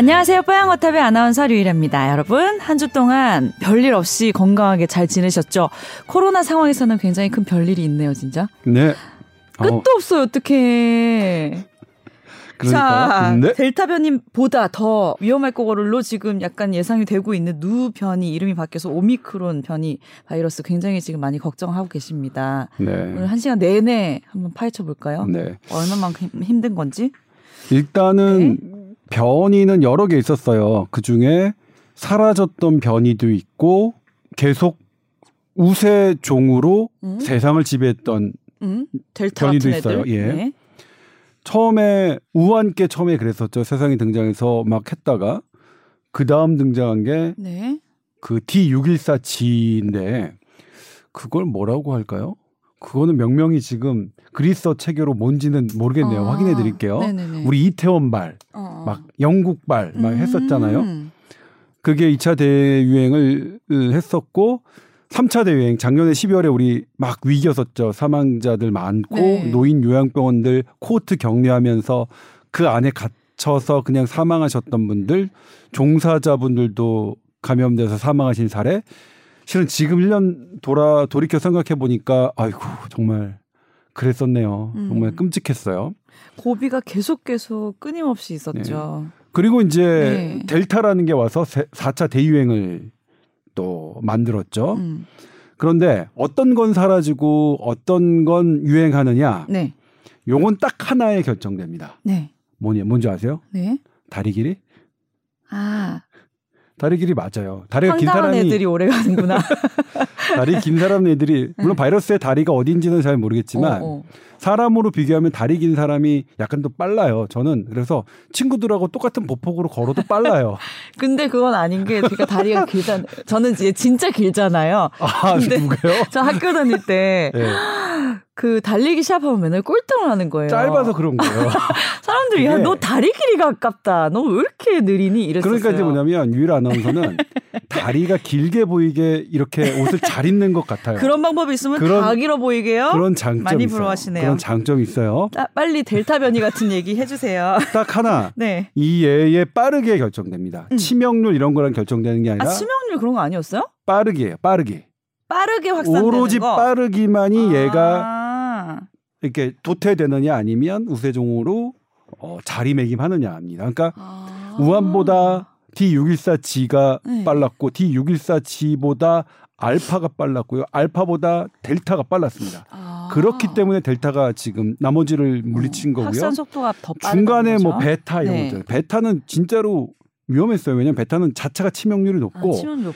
안녕하세요. 뽀양거탑의 아나운서 류일합니다. 여러분, 한 주 동안 별일 없이 건강하게 잘 지내셨죠? 코로나 상황에서는 굉장히 큰 별일이 있네요, 진짜. 네. 끝도 어. 없어요, 어떡해. 그러니까. 자, 네? 델타 변이보다 더 위험할 거로 지금 약간 예상이 되고 있는 누 변이 이름이 바뀌어서 오미크론 변이 바이러스 굉장히 지금 많이 걱정하고 계십니다. 네. 오늘 한 시간 내내 한번 파헤쳐 볼까요? 네. 얼마만큼 힘든 건지? 일단은 네. 변이는 여러 개 있었어요. 그 중에 사라졌던 변이도 있고 계속 우세 종으로 음? 세상을 지배했던 음? 변이도 있어요. 애들? 예. 네. 처음에 우한께 처음에 그랬었죠. 세상에 등장해서 막 했다가 그 다음 등장한 게 네. 그 D614G인데 그걸 뭐라고 할까요? 그거는 명명이 지금 그리스어 체계로 뭔지는 모르겠네요. 아, 확인해 드릴게요. 우리 이태원발, 어, 어. 막 영국발 막 음. 했었잖아요. 그게 2차 대유행을 했었고 3차 대유행 작년에 12월에 우리 막 위기였었죠. 사망자들 많고 네. 노인 요양병원들 코호트 격리하면서 그 안에 갇혀서 그냥 사망하셨던 분들 종사자분들도 감염돼서 사망하신 사례 실은 지금 1년 돌아 돌이켜 생각해 보니까 아이고 정말 그랬었네요. 음. 정말 끔찍했어요. 고비가 계속 계속 끊임없이 있었죠. 네. 그리고 이제 네. 델타라는 게 와서 4차 대유행을 또 만들었죠. 음. 그런데 어떤 건 사라지고 어떤 건 유행하느냐. 네. 요건 딱 하나에 결정됩니다. 네. 뭐냐, 뭔지 아세요? 네. 다리 길이? 아. 다리 길이 맞아요. 다리가 긴 사람이 애들이 오래 가는구나. 다리 긴 사람 애들이 물론 네. 바이러스의 다리가 어딘지는 잘 모르겠지만 어, 어. 사람으로 비교하면 다리 긴 사람이 약간 더 빨라요. 저는 그래서 친구들하고 똑같은 보폭으로 걸어도 빨라요. 근데 그건 아닌 게 제가 다리가 길잖 저는 이제 진짜 길잖아요. 아, 누가요? 저 학교 다닐 때 네. 그 달리기 시합하면 맨날 꼴등을 하는 거예요. 짧아서 그런 거예요. 사람들이 야 너 다리 길이가 아깝다. 너 왜 이렇게 느리니? 이랬어요. 그러니까 이제 뭐냐면 유일 아나운서는 다리가 길게 보이게 이렇게 옷을 잘 입는 것 같아요. 그런 방법이 있으면 그런, 다 길어 보이게요. 그런 장점이 많이 부러워하시네요. 그런 장점이 있어요. 아, 빨리 델타 변이 같은 얘기 해주세요. 딱 하나. 네. 이 예에 빠르게 결정됩니다. 음. 치명률 이런 거랑 결정되는 게 아니라. 아, 치명률 그런 거 아니었어요? 빠르게요. 빠르게. 빠르게 확산되는 오로지 거. 빠르기만이 아. 얘가 이렇게 도태되느냐 아니면 우세종으로 어, 자리매김하느냐입니다. 그러니까 아. 우한보다 D614G가 네. 빨랐고 D614G보다 알파가 빨랐고요. 알파보다 델타가 빨랐습니다. 아. 그렇기 때문에 델타가 지금 나머지를 물리친 어, 거고요. 확산 속도가 더 중간에 거죠? 뭐 베타 이런 네. 것들. 베타는 진짜로 위험했어요. 왜냐면 베타는 자체가 치명률이 높고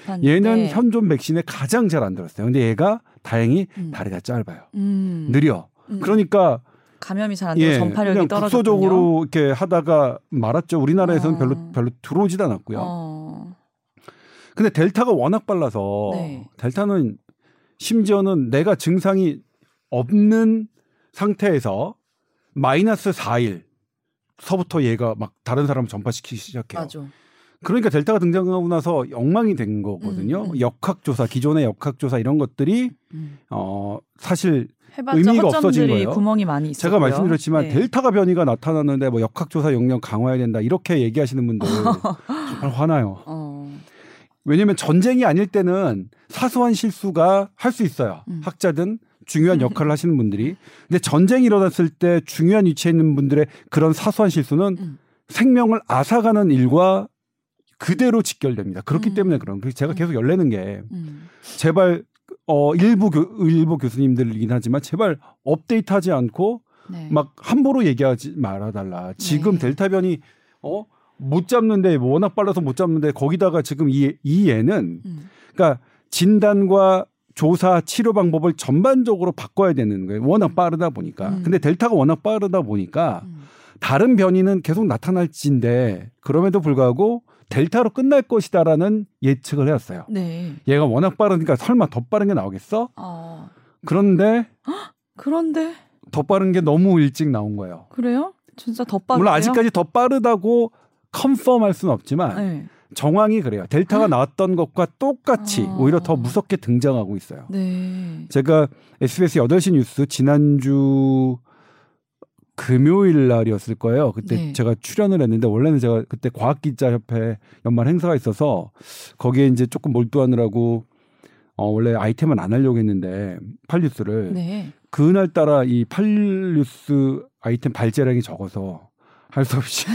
아, 얘는 현존 백신에 가장 잘 안 들었어요. 근데 얘가 다행히 음. 다리가 짧아요. 음. 느려. 음. 그러니까 감염이 잘 안 되고 예, 전파력이 떨어졌군요. 국소적으로 이렇게 하다가 말았죠. 우리나라에서는 어. 별로 별로 들어오지도 않았고요. 어. 근데 델타가 워낙 빨라서 네. 델타는 심지어는 내가 증상이 없는 상태에서 마이너스 4일 서부터 얘가 막 다른 사람을 전파시키기 시작해요. 맞아. 그러니까 델타가 등장하고 나서 엉망이 된 거거든요. 음, 음. 역학조사, 기존의 역학조사 이런 것들이 음. 어 사실 의미가 없어진 거예요. 구멍이 많이 있어요. 제가 말씀드렸지만 네. 델타가 변이가 나타났는데 뭐 역학조사 역량 강화해야 된다 이렇게 얘기하시는 분들 정말 화나요. 어. 왜냐하면 전쟁이 아닐 때는 사소한 실수가 할 수 있어요. 음. 학자든 중요한 역할을 하시는 분들이. 근데 전쟁이 일어났을 때 중요한 위치에 있는 분들의 그런 사소한 실수는 음. 생명을 앗아가는 일과 그대로 직결됩니다. 그렇기 음. 때문에 그런. 그래서 제가 계속 열내는 게 음. 제발 어 일부 교, 일부 교수님들이긴 하지만 제발 업데이트하지 않고 네. 막 함부로 얘기하지 말아달라. 지금 네. 델타 변이 어 못 잡는데 워낙 빨라서 못 잡는데 거기다가 지금 이, 이 애는 음. 그러니까 진단과 조사 치료 방법을 전반적으로 바꿔야 되는 거예요. 워낙 음. 빠르다 보니까. 음. 근데 델타가 워낙 빠르다 보니까 음. 다른 변이는 계속 나타날지인데 그럼에도 불구하고 델타로 끝날 것이다라는 예측을 해왔어요. 네. 얘가 워낙 빠르니까 설마 더 빠른 게 나오겠어? 어. 그런데 그런데 더 빠른 게 너무 일찍 나온 거예요. 그래요? 진짜 더 빠르요 물론 아직까지 더 빠르다고 컨펌할 수는 없지만 네. 정황이 그래요. 델타가 나왔던 것과 똑같이 아. 오히려 더 무섭게 등장하고 있어요. 네. 제가 SBS 8시 뉴스 지난주 금요일 날이었을 거예요. 그때 네. 제가 출연을 했는데 원래는 제가 그때 과학기자협회 연말 행사가 있어서 거기에 이제 조금 몰두하느라고 어 원래 아이템은 안 하려고 했는데 팔뉴스를 네. 그날 따라 이 팔뉴스 아이템 발제량이 적어서 할 수 없이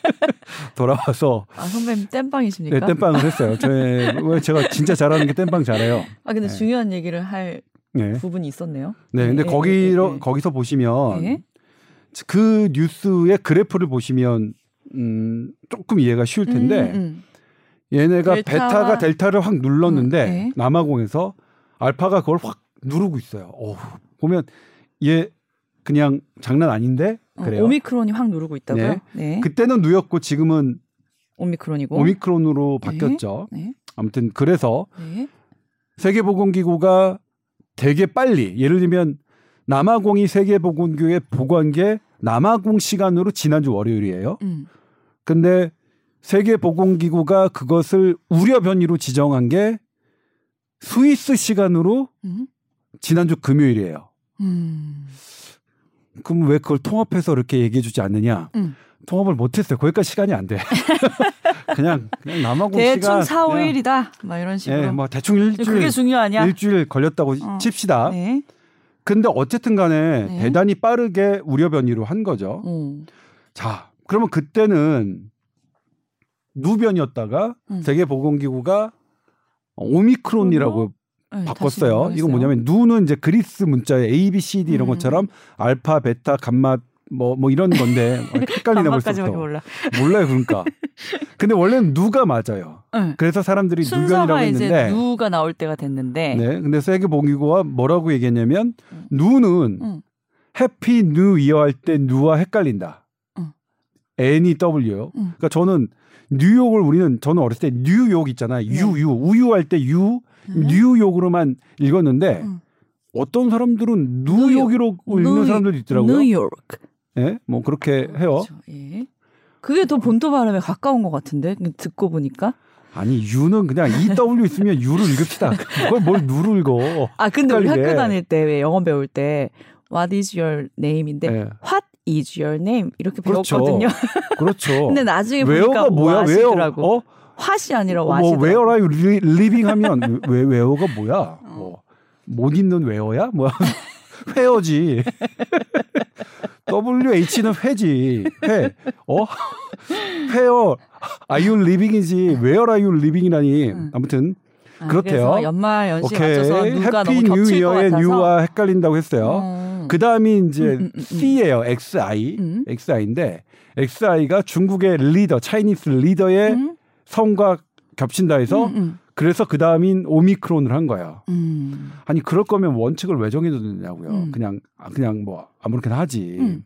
돌아와서 아 선배님 땜빵이십니까? 네, 땜빵을 했어요. 제 제가 진짜 잘하는 게 땜빵 잘해요. 아 근데 네. 중요한 얘기를 할 네. 부분이 있었네요. 네, 근데 네, 거기로 네, 네. 거기서 보시면 그 뉴스의 그래프를 보시면 음 조금 이해가 쉬울 텐데 음, 음. 얘네가 델타... 베타가 델타를 확 눌렀는데 음, 남아공에서 알파가 그걸 확 누르고 있어요. 오, 보면 얘 그냥 장난 아닌데 어, 그래요. 오미크론이 확 누르고 있다고요? 네. 네. 그때는 누였고 지금은 오미크론이고 오미크론으로 네. 바뀌었죠. 네. 아무튼 그래서 네. 세계보건기구가 되게 빨리 예를 들면 남아공이 보고한 게 남아공 시간으로 지난주 월요일이에요. 음. 근데 세계보건기구가 그것을 우려 변이로 지정한 게 스위스 시간으로 음. 지난주 금요일이에요. 음. 그럼 왜 그걸 통합해서 이렇게 얘기해 주지 않느냐? 음. 통합을 못했어요. 거기까지 시간이 안 돼. 그냥 그냥 남아공 대충 시간 대충 4, 5일이다. 막 이런 식으로. 네, 뭐 대충 일주일 그게 중요하냐? 일주일 걸렸다고 어. 칩시다. 네. 근데 어쨌든 간에 네. 대단히 빠르게 우려 변이로 한 거죠. 음. 자, 그러면 그때는 누변이었다가 음. 세계보건기구가 오미크론이라고 네, 바꿨어요. 이건 뭐냐면 누는 이제 그리스 문자에 A, B, C, D 이런 음. 것처럼 알파, 베타, 감마 뭐, 뭐 이런 건데 헷갈리나 벌써부터 몰라. 몰라요 그러니까. 근데 원래는 누가 맞아요. 응. 그래서 사람들이 누변이라고 했는데 누가 나올 때가 됐는데. 네, 근데 세계보건기구가 뭐라고 얘기했냐면 응. 누는 응. Happy New Year 할 때 new와 헷갈린다. 응. N E W요. 그러니까 저는 뉴욕을 우리는 저는 어렸을 때 뉴욕 있잖아요. 유, 네. 유, 우유 할 때 유, 뉴욕으로만 읽었는데 어떤 사람들은 뉴욕이로 읽는 사람들도 있더라고요. 뉴욕. 예, 뭐 그렇게 해요. 그렇죠. 예. 그게 더 본토 발음에 가까운 것 같은데 듣고 보니까. 아니 유는 그냥 EW 있으면 유를 읽읍시다. 그걸 뭘 누를 읽어. 아 근데. 우리 학교 다닐 때 왜 영어 배울 때 What is your name인데 네. What is your name 이렇게 그렇죠. 배웠거든요. 그렇죠. 근데 나중에 보니까 뭐야 where라고. 어? 핫이 아니라 왓이. 뭐 where are you living 하면 왜 웨어가 뭐야? 어. 뭐, 못 있는 웨어야? 뭐야? 회어지. WH는 회지. 회. 어? 회어. Are you living이지. Where are you living이라니. 음. 아무튼 아, 그렇대요. 연말 연시 맞춰서 누가 해피 너무 겹칠 New Year의 new와 헷갈린다고 했어요. 음. 그 다음이 이제 음, 음, 음, C예요. XI. 음. XI인데 XI가 중국의 리더, 차이니스 리더의 성과 겹친다 해서 그래서 그 다음인 오미크론을 한 거예요. 음. 아니 그럴 거면 원칙을 왜 정해줬느냐고요. 음. 그냥 아, 그냥 뭐 아무렇게나 하지. 음.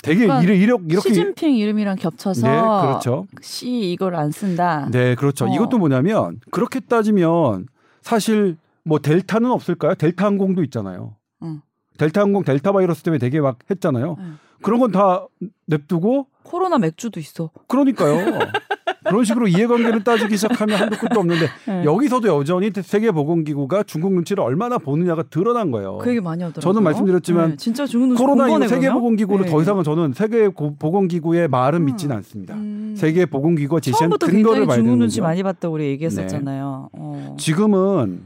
되게 그러니까 이래, 이렇게 이렇게 시진핑 이름이랑 겹쳐서 네, 그렇죠. 시 이걸 안 쓴다. 네, 그렇죠. 어. 이것도 뭐냐면 그렇게 따지면 사실 뭐 델타는 없을까요? 델타 항공도 있잖아요. 음. 델타 항공 델타 바이러스 때문에 되게 막 했잖아요. 음. 그런 건 다 냅두고 코로나 맥주도 있어. 그러니까요. 그런 식으로 이해관계를 따지기 시작하면 한도 끝도 없는데 네. 여기서도 여전히 세계보건기구가 중국 눈치를 얼마나 보느냐가 드러난 거예요. 그 얘기 많이 하더라고요. 저는 말씀드렸지만 네, 진짜 중국 눈치 코로나 이후 세계보건기구를 네. 더 이상은 저는 세계보건기구의 말은 음. 믿지는 않습니다. 음. 세계보건기구가 제시한 근거를 봐야 되는 중국 눈치 많이 봤다고 우리 얘기했었잖아요. 네. 어. 지금은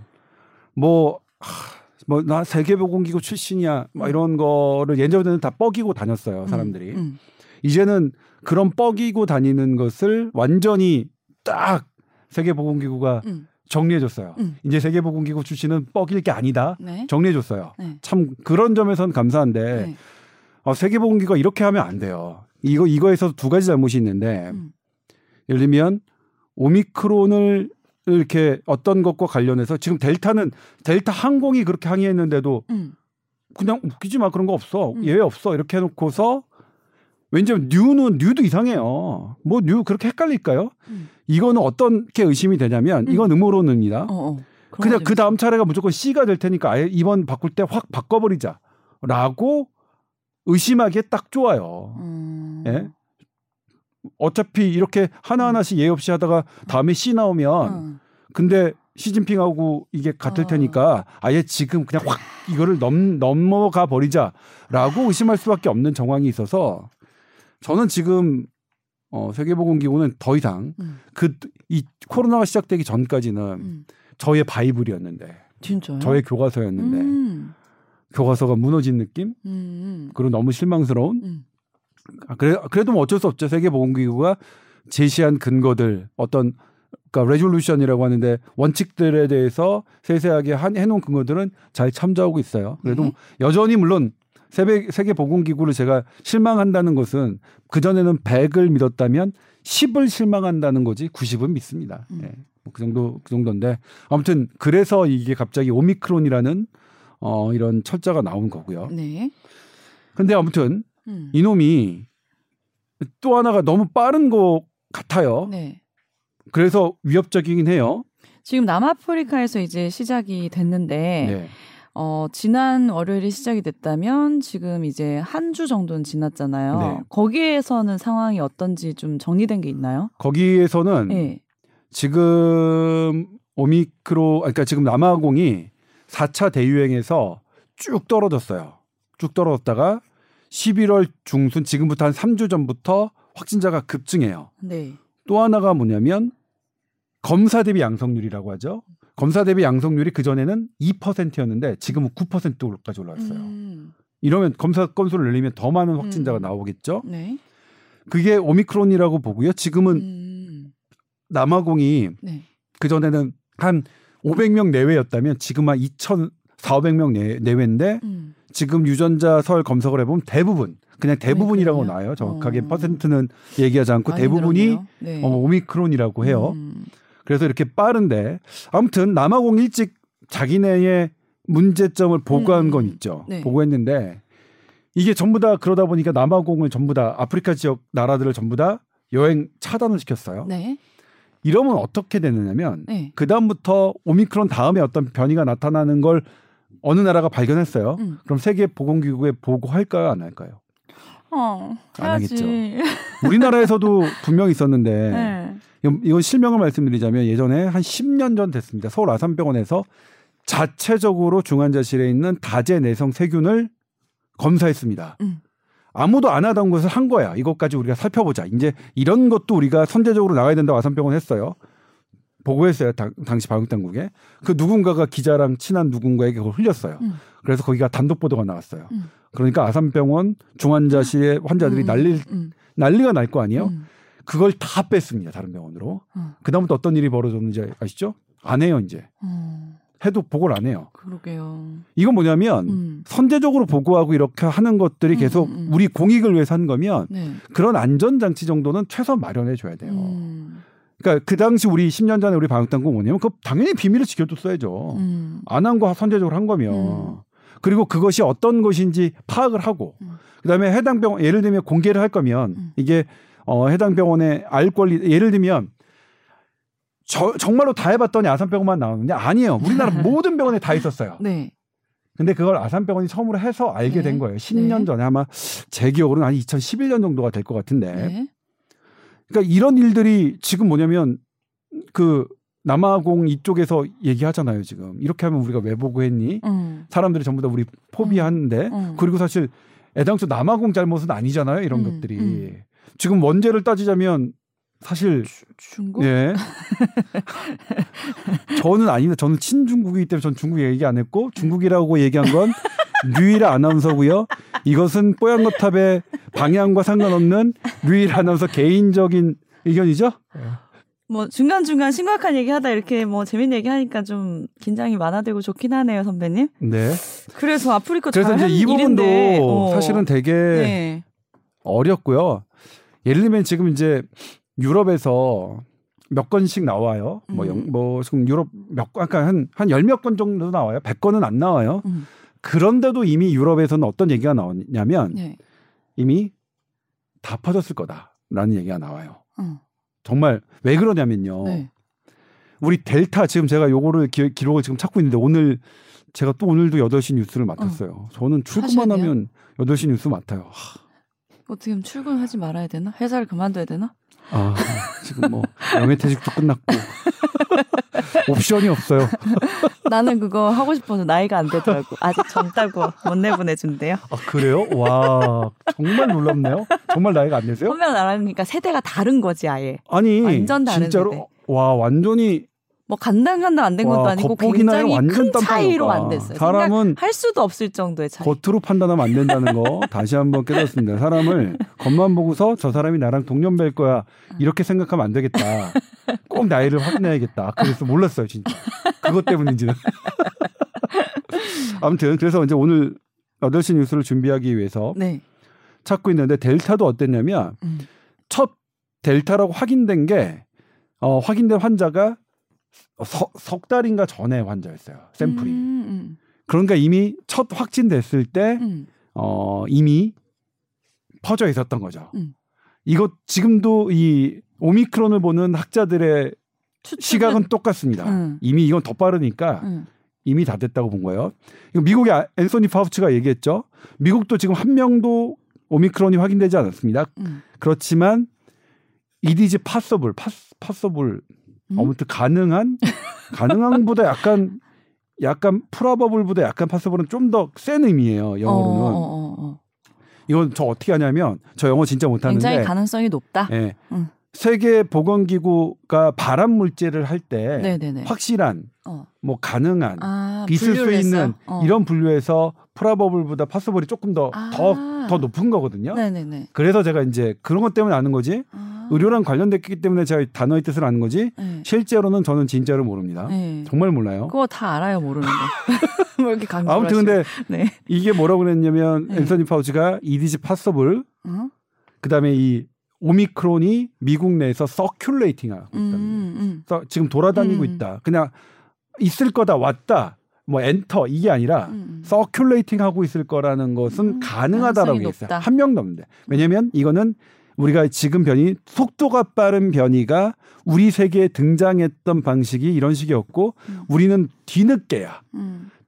뭐뭐나 세계보건기구 출신이야 뭐 이런 거를 예전에는 다 뻐기고 다녔어요 사람들이 음, 음. 이제는 그런 뻐기고 다니는 것을 완전히 딱 세계보건기구가 음. 정리해줬어요. 음. 이제 세계보건기구 출신은 뻐길 게 아니다. 네. 정리해줬어요. 네. 참 그런 점에선 감사한데 네. 어, 세계보건기구가 이렇게 하면 안 돼요. 이거 이거에서 두 가지 잘못이 있는데 음. 예를 들면 오미크론을 이렇게 어떤 것과 관련해서 지금 델타는 델타 항공이 그렇게 항의했는데도 음. 그냥 웃기지 마 그런 거 없어 음. 예외 없어 이렇게 해놓고서 왠지 뉴는 뉴도 이상해요. 뭐 뉴 그렇게 헷갈릴까요? 음. 이거는 어떻게 의심이 되냐면 음. 이건 음모론입니다. 어, 어. 그냥 그 다음 차례가 무조건 C가 될 테니까 아예 이번 바꿀 때 확 바꿔버리자라고 의심하기에 딱 좋아요. 음. 예? 어차피 이렇게 하나하나씩 예의 없이 하다가 다음에 C 나오면 음. 근데 시진핑하고 이게 같을 아. 테니까 아예 지금 그냥 확 이거를 넘, 넘어가 버리자라고 의심할 수밖에 없는 정황이 있어서 저는 지금 어, 세계보건기구는 더 이상 음. 그이 코로나가 시작되기 전까지는 음. 저의 바이블이었는데 진짜요? 저의 교과서였는데 음. 교과서가 무너진 느낌? 음. 그리고 너무 실망스러운. 음. 아, 그래 그래도 뭐 어쩔 수 없죠. 세계보건기구가 제시한 근거들 어떤 그러니까 resolution이라고 하는데 원칙들에 대해서 세세하게 한, 해놓은 근거들은 잘 참조하고 있어요. 그래도 네. 여전히 물론 세계, 세계 보건기구를 제가 실망한다는 것은 그전에는 100을 믿었다면 10을 실망한다는 거지 90은 믿습니다. 음. 네. 뭐그 정도, 그 정도인데 아무튼 그래서 이게 갑자기 오미크론이라는 어, 이런 철자가 나온 거고요. 네. 근데 아무튼 음. 이놈이 또 하나가 너무 빠른 것 같아요. 네. 그래서 위협적이긴 해요. 지금 남아프리카에서 이제 시작이 됐는데 네. 어, 지난 월요일에 시작이 됐다면 지금 이제 한 주 정도는 지났잖아요. 네. 거기에서는 상황이 어떤지 좀 정리된 게 있나요? 거기에서는 네. 지금 오미크로 그러니까 지금 남아공이 4차 대유행에서 쭉 떨어졌어요. 쭉 떨어졌다가 11월 중순 지금부터 한 3주 전부터 확진자가 급증해요. 네. 또 하나가 뭐냐면 검사 대비 양성률이라고 하죠. 검사 대비 양성률이 그 전에는 2%였는데 지금은 9%까지 올라왔어요. 음. 이러면 검사 건수를 늘리면 더 많은 확진자가 음. 나오겠죠. 네. 그게 오미크론이라고 보고요. 지금은 음. 남아공이 네. 그 전에는 한 500명 내외였다면 지금 한 2,400명 내, 내외인데 음. 지금 유전자 설 검색을 해보면 대부분 그냥 대부분이라고 나와요. 정확하게 어. 퍼센트는 얘기하지 않고 대부분이 네. 어, 오미크론이라고 해요. 음. 그래서 이렇게 빠른데 아무튼 남아공 일찍 자기네의 문제점을 보고한 음. 건 있죠. 네. 보고했는데 이게 전부 다 그러다 보니까 남아공을 전부 다 아프리카 지역 나라들을 전부 다 여행 차단을 시켰어요. 네. 이러면 어떻게 되느냐면 네. 그 다음부터 오미크론 다음에 어떤 변이가 나타나는 걸 어느 나라가 발견했어요. 음. 그럼 세계 보건기구에 보고할까요, 안 할까요? 어, 안 하겠죠. 우리나라에서도 분명히 있었는데 네. 이건 실명을 말씀드리자면 예전에 한 10년 전 됐습니다. 서울 아산병원에서 자체적으로 중환자실에 있는 다제 내성 세균을 검사했습니다. 음. 아무도 안 하던 것을 한 거야. 이것까지 우리가 살펴보자. 이제 이런 것도 우리가 선제적으로 나가야 된다고 아산병원 했어요. 보고했어요. 당, 당시 방역당국에. 그 누군가가 기자랑 친한 누군가에게 그걸 흘렸어요. 음. 그래서 거기가 단독 보도가 나왔어요. 음. 그러니까 아산병원 중환자실의 환자들이 음. 난리 음. 난리가 날 거 아니에요. 음. 그걸 다 뺐습니다. 다른 병원으로. 음. 그다음부터 어떤 일이 벌어졌는지 아시죠? 안 해요, 이제. 음. 해도 보고를 안 해요. 그러게요. 이건 뭐냐면 음. 선제적으로 보고하고 이렇게 하는 것들이 음, 계속 음, 음. 우리 공익을 위해서 한 거면 네. 그런 안전 장치 정도는 최소 마련해 줘야 돼요. 음. 그러니까 그 당시 우리 10년 전에 우리 방역당국 뭐냐면 그 당연히 비밀을 지켜뒀어야죠. 음. 안한 거 선제적으로 한 거면. 그리고 그것이 어떤 것인지 파악을 하고 그다음에 해당 병원 예를 들면 공개를 할 거면 이게 어, 해당 병원에 알 권리 예를 들면 저, 정말로 다 해봤더니 아산병원만 나오는데 아니에요. 우리나라 모든 병원에 다 있었어요. 네. 근데 그걸 아산병원이 처음으로 해서 알게 네. 된 거예요. 10년 네. 전에 아마 제 기억으로는 한 2011년 정도가 될 것 같은데. 네. 그러니까 이런 일들이 지금 뭐냐면 그 남아공 이쪽에서 얘기하잖아요. 지금 이렇게 하면 우리가 왜 보고했니? 음. 사람들이 전부 다 우리 포비하는데 음. 음. 그리고 사실 애당초 남아공 잘못은 아니잖아요. 이런 음. 것들이. 음. 지금 원죄를 따지자면 사실 주, 중국? 예. 저는 아닙니다. 저는 친중국이기 때문에 전 중국 얘기 안 했고 중국이라고 얘기한 건 류일 아나운서고요. 이것은 뽀얀거탑의 방향과 상관없는 류일 아나운서 개인적인 의견이죠. 뭐 중간 중간 심각한 얘기하다 이렇게 뭐 재밌는 얘기하니까 좀 긴장이 많아되고 좋긴 하네요 선배님. 네. 그래서 아프리카 그래서 이제 이 부분도 어. 사실은 되게 네. 어렵고요. 예를 들면 지금 이제 유럽에서 몇 건씩 나와요. 뭐 음. 뭐, 뭐 지금 유럽 몇 건, 아까 한, 한 열 몇 건 정도 나와요. 백 건은 안 나와요. 음. 그런데도 이미 유럽에서는 어떤 얘기가 나오냐면 네. 이미 다 퍼졌을 거다라는 얘기가 나와요. 음. 정말 왜 그러냐면요. 네. 우리 델타 지금 제가 요거를 기, 록을 지금 찾고 있는데 오늘 제가 또 오늘도 8시 뉴스를 맡았어요. 어. 저는 출근만 하면 8시 뉴스 맡아요. 하. 어떻게 하면 출근하지 말아야 되나? 회사를 그만둬야 되나? 아, 지금 뭐 명예퇴직도 끝났고 옵션이 없어요. 나는 그거 하고 싶어서 나이가 안 되더라고. 아직 젊다고 못 내보내준대요. 아 그래요? 와 정말 놀랍네요. 정말 나이가 안 되세요? 선배랑 나랑 그러니까 세대가 다른 거지 아예. 아니 완전 다른 진짜로 세대. 와 완전히 뭐 간당간당 안 된 것도 아니고 굉장히 큰 차이로 안 됐어요. 사람은 할 수도 없을 정도의 차이. 겉으로 판단하면 안 된다는 거 다시 한번 깨닫습니다. 사람을 겉만 보고서 저 사람이 나랑 동년배일 거야 이렇게 생각하면 안 되겠다. 꼭 나이를 확인해야겠다. 그래서 몰랐어요 진짜. 그것 때문인지는. 아무튼 그래서 이제 오늘 8시 뉴스를 준비하기 위해서 네. 찾고 있는데 델타도 어땠냐면 음. 첫 델타라고 확인된 게 어, 확인된 환자가 서, 석 달인가 전에 환자였어요. 샘플이. 음, 음. 그러니까 이미 첫 확진됐을 때 음. 어, 이미 퍼져 있었던 거죠. 음. 이것 지금도 이 오미크론을 보는 학자들의 추측은? 시각은 똑같습니다. 음. 이미 이건 더 빠르니까 음. 이미 다 됐다고 본 거예요. 미국의 아, 앤소니 파우치가 얘기했죠. 미국도 지금 한 명도 오미크론이 확인되지 않았습니다. 그렇지만 it is possible possible 음? 아무튼 가능한 가능한보다 약간 약간 probable보다 약간 possible은 좀 더 센 의미예요 영어로는. 어, 어, 어, 어, 이건 저 어떻게 하냐면 저 영어 진짜 못하는데 굉장히 가능성이 높다. 네. 응. 세계 보건기구가 발암 물질을 할 때 확실한 어. 뭐 가능한 아, 있을 수 있는 어. 이런 분류에서 probable보다 possible이 조금 더 더더 아. 더 높은 거거든요. 네네네. 그래서 제가 이제 그런 것 때문에 아는 거지. 아. 의료랑 관련됐기 때문에 제가 단어의 뜻을 아는 거지 네. 실제로는 저는 진짜로 모릅니다. 네. 정말 몰라요. 그거 다 알아요 모르는 거. 뭐 이렇게 강조 아무튼 근데 네. 이게 뭐라고 그랬냐면 네. 앤서니 파우치가 it is possible 어? 그다음에 이 오미크론이 미국 내에서 circulating하고 있다. 음, 음. 지금 돌아다니고 음. 있다. 그냥 있을 거다 왔다. 뭐 엔터 이게 아니라 음. circulating 하고 있을 거라는 것은 음, 가능하다라고 얘기했어요. 한 명도 없는데. 왜냐면 이거는 우리가 지금 변이 속도가 빠른 변이가 우리 세계에 등장했던 방식이 이런 식이었고 음. 우리는 뒤늦게야.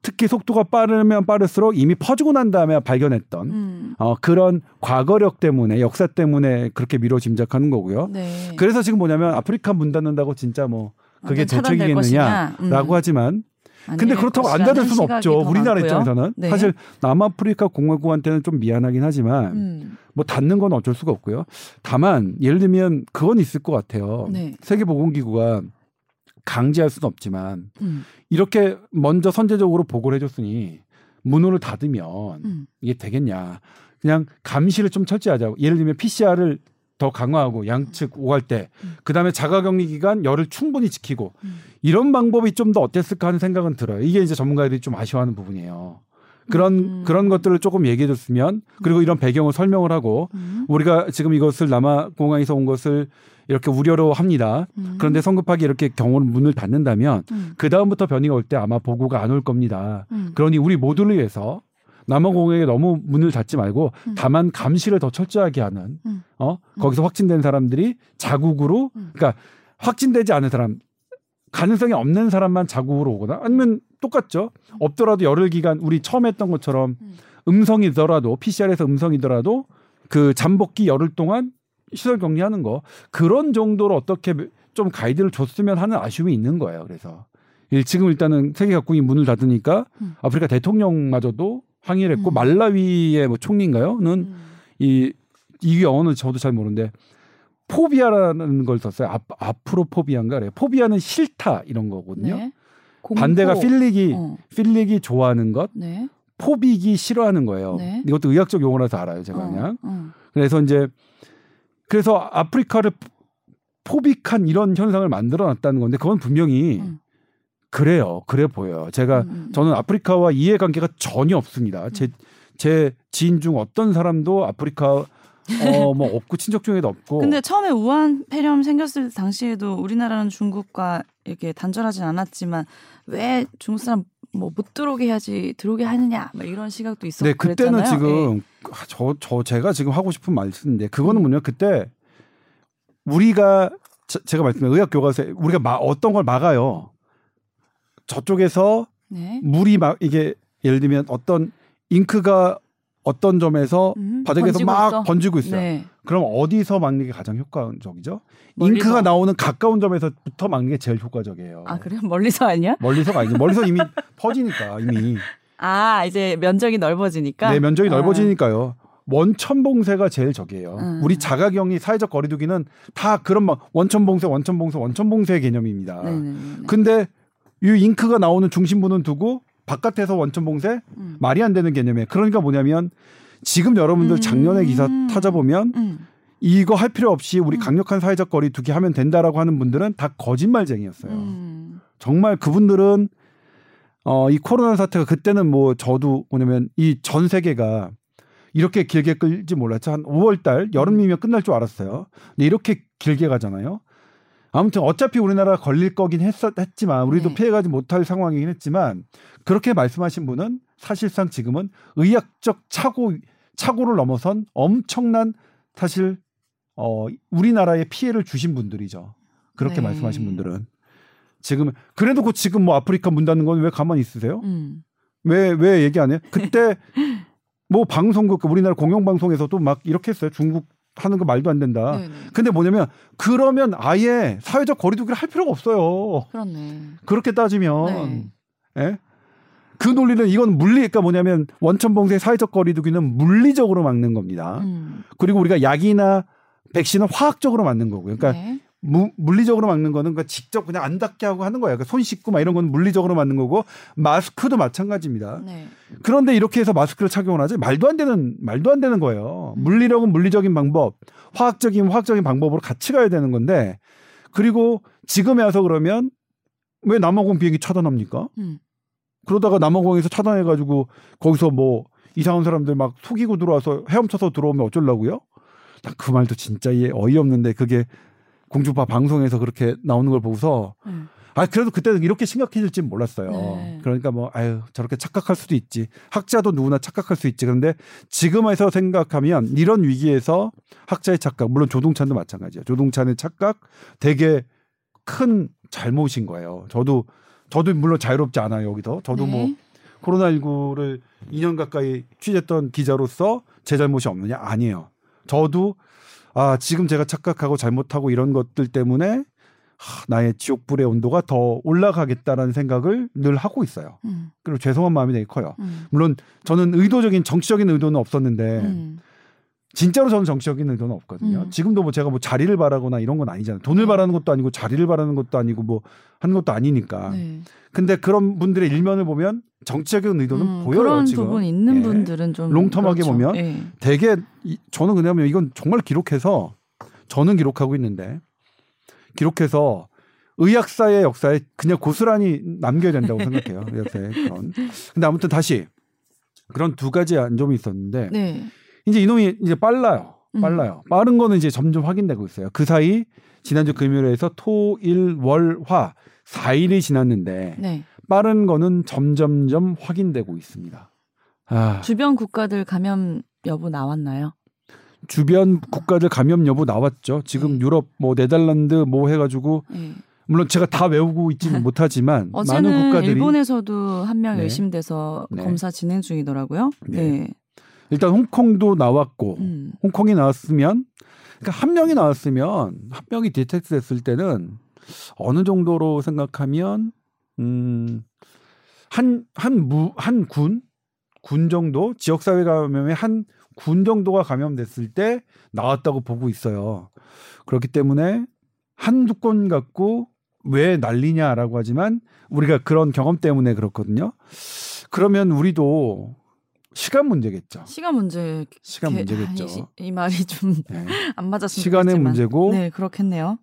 음. 특히 속도가 빠르면 빠를수록 이미 퍼지고 난 다음에 발견했던 음. 어, 그런 과거력 때문에 역사 때문에 그렇게 미뤄 짐작하는 거고요. 네. 그래서 지금 뭐냐면 아프리카 문 닫는다고 진짜 뭐 그게 대책이겠느냐라고 음. 하지만 근데 그렇다고 안 닫을 수는 없죠. 우리나라 많고요. 입장에서는 네. 사실 남아프리카 공화국한테는 좀 미안하긴 하지만 음. 뭐 닫는 건 어쩔 수가 없고요. 다만 예를 들면 그건 있을 것 같아요. 네. 세계보건기구가 강제할 수는 없지만 음. 이렇게 먼저 선제적으로 보고를 해줬으니 문호를 닫으면 음. 이게 되겠냐. 그냥 감시를 좀 철저하자고. 예를 들면 PCR을 더 강화하고 양측 오갈 때 음. 그다음에 자가격리 기간 열을 충분히 지키고 음. 이런 방법이 좀 더 어땠을까 하는 생각은 들어요. 이게 이제 전문가들이 좀 아쉬워하는 부분이에요. 그런 음. 그런 것들을 조금 얘기해 줬으면 그리고 이런 배경을 설명을 하고 음. 우리가 지금 이것을 남아 공항에서 온 것을 이렇게 우려로 합니다. 음. 그런데 성급하게 이렇게 경호를 문을 닫는다면 음. 그 다음부터 변이가 올 때 아마 보고가 안 올 겁니다. 그러니 우리 모두를 위해서 남아공항에 너무 문을 닫지 말고 음. 다만 감시를 더 철저하게 하는 음. 어 거기서 확진된 사람들이 자국으로 음. 그러니까 확진되지 않은 사람 가능성이 없는 사람만 자국으로 오거나 아니면 똑같죠 없더라도 열흘 기간 우리 처음 했던 것처럼 음성이더라도 PCR에서 음성이더라도 그 잠복기 열흘 동안 시설 격리하는 거 그런 정도로 어떻게 좀 가이드를 줬으면 하는 아쉬움이 있는 거예요. 그래서 지금 일단은 세계 각국이 문을 닫으니까 음. 아프리카 대통령마저도 항의를 했고 음. 말라위의 뭐 총리인가요?는 음. 이, 이 영어는 저도 잘 모르는데 포비아라는 걸 썼어요. 아, 아프로포비아인가 그래요. 포비아는 싫다 이런 거거든요. 네. 반대가 필릭이 어. 필릭이 좋아하는 것, 네. 포비기 싫어하는 거예요. 네. 이것도 의학적 용어라서 알아요, 제가 어. 그냥. 어. 그래서 이제 그래서 아프리카를 포빅한 이런 현상을 만들어 놨다는 건데 그건 분명히 음. 그래요. 그래 보여요. 제가 음, 음. 저는 아프리카와 이해관계가 전혀 없습니다. 제, 제 지인 중 어떤 사람도 아프리카 어 뭐 없고 친척 중에도 없고. 근데 처음에 우한 폐렴 생겼을 당시에도 우리나라는 중국과 이렇게 단절하진 않았지만 왜 중국 사람 뭐 못 들어오게 해야지 들어오게 하느냐 뭐 이런 시각도 있었고 네, 그때는 그랬잖아요. 지금 저저 예. 저 제가 지금 하고 싶은 말씀인데 그거는 음. 뭐냐 그때 우리가 저, 제가 말씀드린 의학 교과서에 우리가 마, 어떤 걸 막아요. 저쪽에서 네. 물이 막 이게 예를 들면 어떤 잉크가 어떤 점에서 음, 바닥에서 막 있어. 번지고 있어요. 네. 그럼 어디서 막는 게 가장 효과적이죠? 멀리서. 잉크가 나오는 가까운 점에서부터 막는 게 제일 효과적이에요. 아 그래요? 멀리서 아니야? 멀리서가 아니죠. 멀리서 이미 퍼지니까 이미. 아 이제 면적이 넓어지니까. 네, 면적이 아. 넓어지니까요. 원천 봉쇄가 제일 적이에요. 음. 우리 자가격리 사회적 거리두기는 다 그런 막 원천 봉쇄, 원천 봉쇄, 원천 봉쇄 개념입니다. 네네네. 네, 네, 네. 근데 이 잉크가 나오는 중심부는 두고 바깥에서 원천 봉쇄 음. 말이 안 되는 개념이에요. 그러니까 뭐냐면 지금 여러분들 작년에 음. 기사 찾아보면 음. 이거 할 필요 없이 우리 음. 강력한 사회적 거리두기 하면 된다라고 하는 분들은 다 거짓말쟁이였어요. 음. 정말 그분들은 어, 이 코로나 사태가 그때는 뭐 저도 뭐냐면 이 전 세계가 이렇게 길게 끌지 몰랐죠. 한 5월 달 여름이면 끝날 줄 알았어요. 근데 이렇게 길게 가잖아요. 아무튼 어차피 우리나라 걸릴 거긴 했었, 했지만 우리도 네. 피해가지 못할 상황이긴 했지만 그렇게 말씀하신 분은 사실상 지금은 의학적 착오 착오를 넘어선 엄청난 사실 어 우리나라에 피해를 주신 분들이죠. 그렇게 네. 말씀하신 분들은 지금 그래도 그 지금 뭐 아프리카 문 닫는 건 왜 가만히 있으세요? 왜왜 음. 왜 얘기 안 해? 그때 뭐 방송국 우리나라 공영방송에서도 막 이렇게 했어요. 중국 하는 거 말도 안 된다. 네네. 근데 뭐냐면 그러면 아예 사회적 거리두기를 할 필요가 없어요. 그렇네. 그렇게 따지면 네. 예? 그 논리는 이건 물리 그러니까 뭐냐면 원천봉쇄 사회적 거리두기는 물리적으로 막는 겁니다. 음. 그리고 우리가 약이나 백신은 화학적으로 맞는 거고요. 그러니까 네. 무, 물리적으로 막는 거는 그러니까 직접 그냥 안 닿게 하고 하는 거예요. 그러니까 손 씻고 막 이런 건 물리적으로 막는 거고 마스크도 마찬가지입니다. 네. 그런데 이렇게 해서 마스크를 착용을 하지 말도 안 되는 말도 안 되는 거예요. 음. 물리력은 물리적인 방법, 화학적인 화학적인 방법으로 같이 가야 되는 건데 그리고 지금에 와서 그러면 왜 남아공 비행기 차단합니까? 음. 그러다가 남아공에서 차단해가지고 거기서 뭐 이상한 사람들 막 속이고 들어와서 헤엄쳐서 들어오면 어쩌려고요? 그 말도 진짜 어이없는데 그게 공주파 방송에서 그렇게 나오는 걸 보고서 음. 아 그래도 그때는 이렇게 심각해질지 몰랐어요. 네. 그러니까 뭐 아유 저렇게 착각할 수도 있지. 학자도 누구나 착각할 수 있지. 그런데 지금에서 생각하면 이런 위기에서 학자의 착각, 물론 조동찬도 마찬가지예요. 조동찬의 착각 되게 큰 잘못인 거예요. 저도 저도 물론 자유롭지 않아요 여기서. 저도 뭐 네. 뭐 코로나19를 2년 가까이 취재했던 기자로서 제 잘못이 없느냐 아니에요. 저도 아 지금 제가 착각하고 잘못하고 이런 것들 때문에 하, 나의 지옥불의 온도가 더 올라가겠다라는 생각을 늘 하고 있어요. 음. 그리고 죄송한 마음이 되게 커요. 음. 물론 저는 의도적인 정치적인 의도는 없었는데 음. 진짜로 저는 정치적인 의도는 없거든요. 음. 지금도 뭐 제가 뭐 자리를 바라거나 이런 건 아니잖아요. 돈을 네. 바라는 것도 아니고 자리를 바라는 것도 아니고 뭐 하는 것도 아니니까. 네. 근데 그런 분들의 일면을 보면 정치적인 의도는 음, 보여요. 그런 지금. 부분 있는 예. 분들은 좀 롱텀하게 그렇죠. 보면 예. 되게 저는 그냐면 이건 정말 기록해서 저는 기록하고 있는데 기록해서 의학사의 역사에 그냥 고스란히 남겨야 된다고 생각해요. 의학사의 그런. 근데 아무튼 다시 그런 두 가지 안 점이 있었는데 네. 이제 이놈이 이제 빨라요. 음. 빨라요. 음. 빠른 거는 이제 점점 확인되고 있어요. 그 사이 지난주 금요일에서 토, 일, 월, 화 4일이 지났는데 네. 빠른 거는 점점점 확인되고 있습니다. 아. 주변 국가들 감염 여부 나왔나요? 주변 국가들 감염 여부 나왔죠. 지금 네. 유럽 뭐 네덜란드 뭐 해가지고 네. 물론 제가 다 외우고 있지는 못하지만 많은 국가들이 일본에서도 한명 네. 의심돼서 네. 검사 진행 중이더라고요. 네. 네. 일단 홍콩도 나왔고 음. 홍콩이 나왔으면 그러니까 한 명이 나왔으면 한 명이 디텍트 됐을 때는 어느 정도로 생각하면 음, 한, 한 무, 한 군, 군 정도, 지역 사회 감염에 한군 정도가 감염됐을 때 나왔다고 보고 있어요. 그렇기 때문에 한두 건 갖고 왜 난리냐라고 하지만 우리가 그런 경험 때문에 그렇거든요. 그러면 우리도 시간 문제겠죠. 시간 문제. 시간 문제겠죠. 이, 이 말이 좀안 네. 맞았으면 시간의 문제고. 네, 그렇겠네요.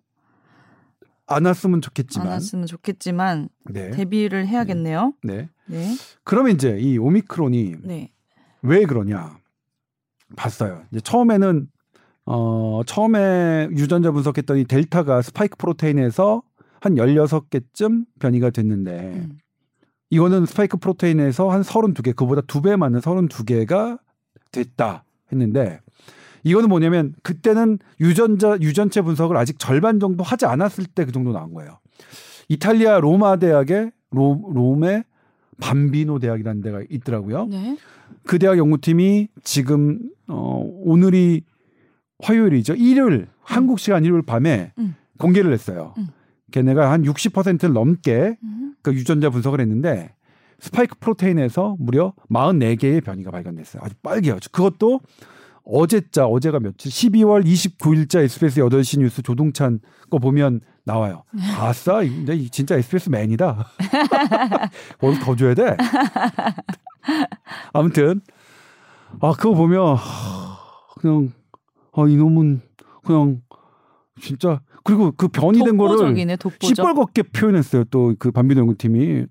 안 왔으면 좋겠지만 안 왔으면 좋겠지만 네. 대비를 해야겠네요. 네. 네. 그러면 이제 이 오미크론이 네. 왜 그러냐 봤어요. 이제 처음에는 어 처음에 유전자 분석했더니 델타가 스파이크 프로테인에서 한 16개쯤 변이가 됐는데 음. 이거는 스파이크 프로테인에서 한 32개 그보다 두 배 많은 32개가 됐다 했는데 이거는 뭐냐면 그때는 유전자 유전체 분석을 아직 절반 정도 하지 않았을 때 그 정도 나온 거예요. 이탈리아 로마 대학의 로, 롬의 밤비노 대학이라는 데가 있더라고요. 네. 그 대학 연구팀이 지금 어 오늘이 화요일이죠. 일요일 음. 한국 시간 일요일 밤에 음. 공개를 했어요. 음. 걔네가 한 60%를 넘게 음. 그 유전자 분석을 했는데 스파이크 프로테인에서 무려 44개의 변이가 발견됐어요. 아주 빨개요. 그것도 어제자 어제가 며칠 12월 29일자 SBS 8시 뉴스 조동찬 거 보면 나와요. 아싸, 진짜 SBS 맨이다. 뭘더 줘야 돼? 아무튼 아 그거 보면 그냥 아 이놈은 그냥 진짜 그리고 그 변이 된 거를 시뻘겋게 표현했어요. 또 그 반비도 연구팀이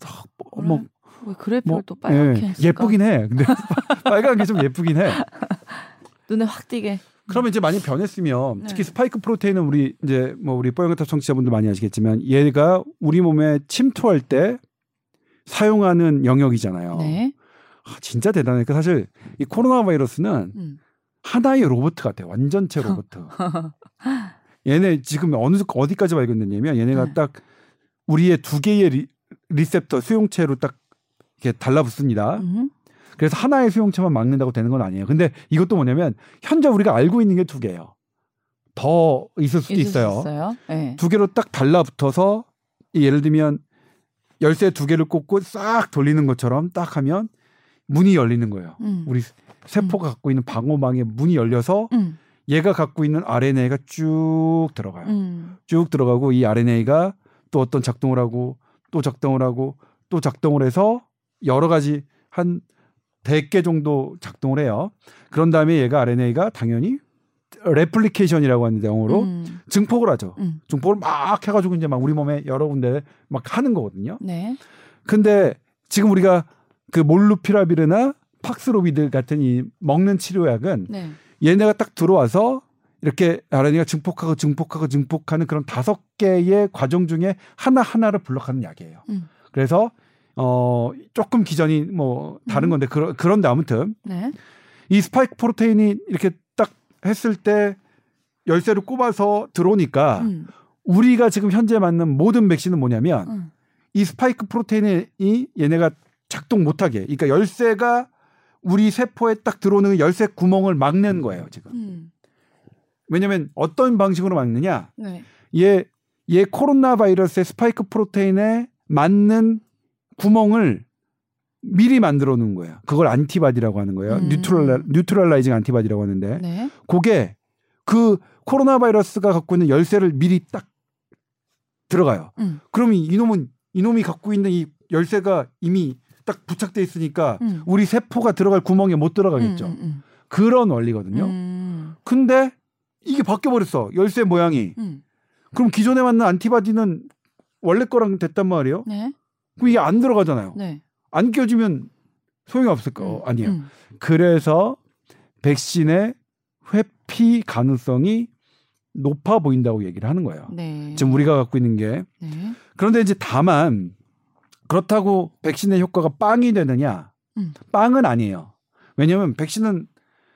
뭐, 왜 그래프를 뭐, 또 빨갛게 예, 예쁘긴 해. 근데 빨간 게 좀 예쁘긴 해. 눈에 확 띄게. 그러면 이제 많이 변했으면 네. 특히 spike protein은 우리 이제 뭐 우리 뽀얀거탑 청취자분들 많이 아시겠지만 얘가 우리 몸에 침투할 때 사용하는 영역이잖아요. 네. 아, 진짜 대단해. 그 사실 이 코로나 바이러스는 음. 하나의 로봇 같아요. 완전체 로봇. 얘네 지금 어느 어디까지 발견됐냐면 얘네가 네. 딱 우리의 두 개의 re, receptor 수용체로 딱 이렇게 달라붙습니다. 음. 그래서 하나의 수용체만 막는다고 되는 건 아니에요. 근데 이것도 뭐냐면 현재 우리가 알고 있는 게 두 개예요. 더 있을 수도 있어요. 네. 두 개로 딱 달라붙어서 예를 들면 열쇠 두 개를 꽂고 싹 돌리는 것처럼 딱 하면 문이 열리는 거예요. 음. 우리 세포가 음. 갖고 있는 방호망에 문이 열려서 음. 얘가 갖고 있는 RNA가 쭉 들어가요. 음. 쭉 들어가고 이 RNA가 또 어떤 작동을 하고 또 작동을 하고 또 작동을 해서 여러 가지 한 100개 정도 작동을 해요. 그런 다음에 얘가 RNA가 당연히 replication이라고 하는데 영어로 음. 증폭을 하죠. 음. 증폭을 막 해가지고 이제 막 우리 몸에 여러 군데 막 하는 거거든요. 네. 근데 지금 우리가 그 몰누피라비르나 팍스로비드 같은 이 먹는 치료약은 네. 얘네가 딱 들어와서 이렇게 RNA가 증폭하고 증폭하고 증폭하는 그런 다섯 개의 과정 중에 하나 하나를 block하는 약이에요. 음. 그래서 어 조금 기전이 뭐 다른 음. 건데 그런 그런데 아무튼 네. 이 스파이크 프로테인이 이렇게 딱 했을 때 열쇠를 꼽아서 들어오니까 음. 우리가 지금 현재 맞는 모든 백신은 뭐냐면 음. 이 스파이크 프로테인이 얘네가 작동 못하게 그러니까 열쇠가 우리 세포에 딱 들어오는 열쇠 구멍을 막는 거예요 지금. 음. 왜냐하면 어떤 방식으로 막느냐? 네. 얘, 얘 코로나 바이러스의 spike protein에 맞는 구멍을 미리 만들어 놓은 거예요. 그걸 antibody라고 하는 거예요. 음. neutral neutralizing antibody라고 하는데 네. 그게 그 코로나 바이러스가 갖고 있는 열쇠를 미리 딱 들어가요. 음. 그러면 이놈은 이놈이 갖고 있는 이 열쇠가 이미 딱 부착돼 있으니까 음. 우리 세포가 들어갈 구멍에 못 들어가겠죠. 음, 음, 음. 그런 원리거든요. 근데 이게 바뀌어 버렸어. 열쇠 모양이. 그럼 기존에 맞는 안티바디는 원래 거랑 됐단 말이에요. 네. 그 이게 안 들어가잖아요. 네. 안 껴주면 소용이 없을 거 음, 아니에요. 음. 그래서 백신의 회피 가능성이 높아 보인다고 얘기를 하는 거예요. 네. 지금 우리가 갖고 있는 게 네. 그런데 이제 다만 그렇다고 백신의 효과가 빵이 되느냐? 음. 빵은 아니에요. 왜냐하면 백신은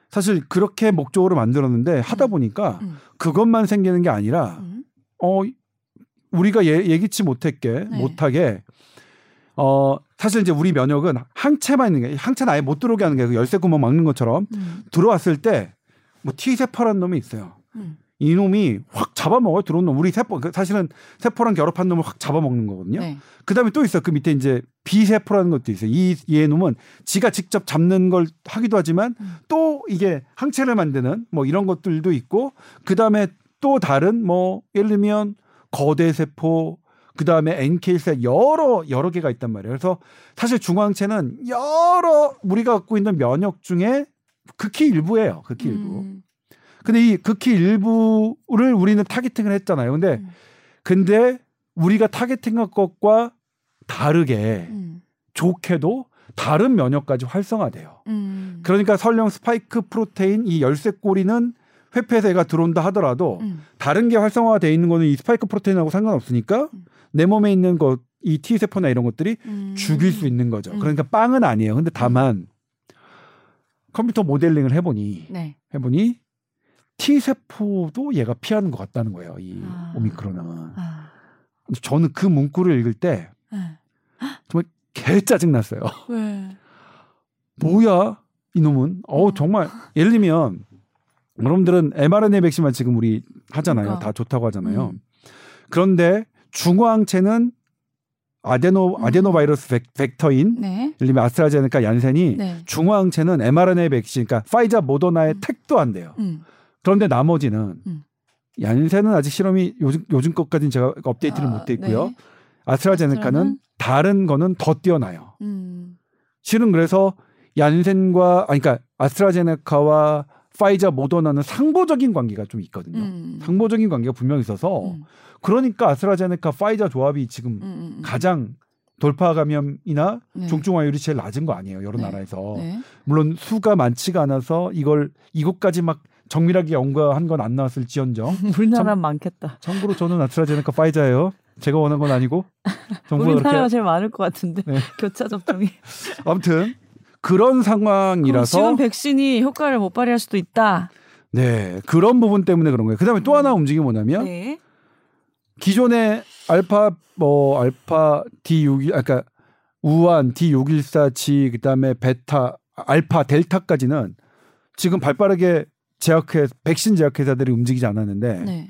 사실 그렇게 목적으로 만들었는데 하다 음. 보니까 음. 그것만 생기는 게 아니라 음. 어 우리가 예, 예기치 못했게 네. 못하게 어 사실 이제 우리 면역은 항체만 있는 게 항체는 아예 못 들어오게 하는 게그 열쇠 구멍 막는 것처럼 음. 들어왔을 때 뭐 T세포라는 놈이 있어요. 음. 이 놈이 확 잡아먹어요. 들어온 놈. 우리 세포 그 사실은 세포랑 결합한 놈을 확 잡아먹는 거거든요. 네. 그 다음에 또 있어. 그 밑에 이제 B세포라는 것도 있어요. 이 얘 놈은 지가 직접 잡는 걸 하기도 하지만 음. 또 이게 항체를 만드는 뭐 이런 것들도 있고 그 다음에 또 다른 뭐 예를 들면 거대 세포 그 다음에 NK cell 여러 여러 개가 있단 말이에요. 그래서 사실 중화항체는 여러 우리가 갖고 있는 면역 중에 극히 일부예요. 극히 일부. 음. 근데 이 극히 일부를 우리는 targeting을 했잖아요. 근데 음. 근데 우리가 targeting한 것과 다르게 음. 좋게도 다른 면역까지 활성화돼요. 음. 그러니까 설령 spike protein 이 열쇠 고리를 회피해서 애가 들어온다 하더라도 음. 다른 게 활성화돼 있는 거는 이 spike protein하고 상관없으니까 음. 내 몸에 있는 것, 이 T 세포나 이런 것들이 음. 죽일 수 있는 거죠. 음. 그러니까 빵은 아니에요. 근데 다만 컴퓨터 모델링을 해보니 네. 해보니 T 세포도 얘가 피하는 것 같다는 거예요. 이 아. 오미크론은. 아. 저는 그 문구를 읽을 때 네. 정말 개 짜증 났어요. 왜? 뭐야 이놈은? 어 정말 예를 들면 여러분들은 mRNA 백신만 지금 우리 하잖아요. 그러니까. 다 좋다고 하잖아요. 음. 그런데 중화항체는 아데노 음. 아데노 바이러스 벡, 터인 네. 예를 들면 아스트라제네카 얀센이 네. 중화항체는 mRNA 백신 그러니까 파이자 모더나의 음. 택도 안 돼요. 음. 그런데 나머지는 음. 얀센은 아직 실험이 요즘 요즘 것까지는 제가 업데이트를 아, 못돼 있고요. 네. 아스트라제네카는 아스트라는? 다른 거는 더 뛰어나요. 음. 실은 그래서 얀센과 아니 그러니까 아스트라제네카와 파이자 모더나는 상보적인 관계가 좀 있거든요. 음. 상보적인 관계가 분명히 있어서 음. 그러니까 아스트라제네카 파이자 조합이 지금 음, 음, 음. 가장 돌파 감염이나 네. 중증 화율이 제일 낮은 거 아니에요 여러 네. 나라에서 네. 물론 수가 많지가 않아서 이걸 이것까지 막 정밀하게 연구한 건 안 나왔을지언정 우리나라 많겠다. 참고로 저는 아스트라제네카 파이자예요. 제가 원한 건 아니고 우리나라가 그렇게... 제일 많을 것 같은데 네. 교차 접종이. 아무튼 그런 상황이라서 지금 백신이 효과를 못 발휘할 수도 있다. 네 그런 부분 때문에 그런 거예요. 그다음에 또 하나 움직임이 뭐냐면 네. 기존의 알파 뭐 알파 D6 그러니까 우한 D614G 그다음에 베타 알파 델타까지는 지금 발빠르게 제약회 백신 제약회사들이 움직이지 않았는데 네.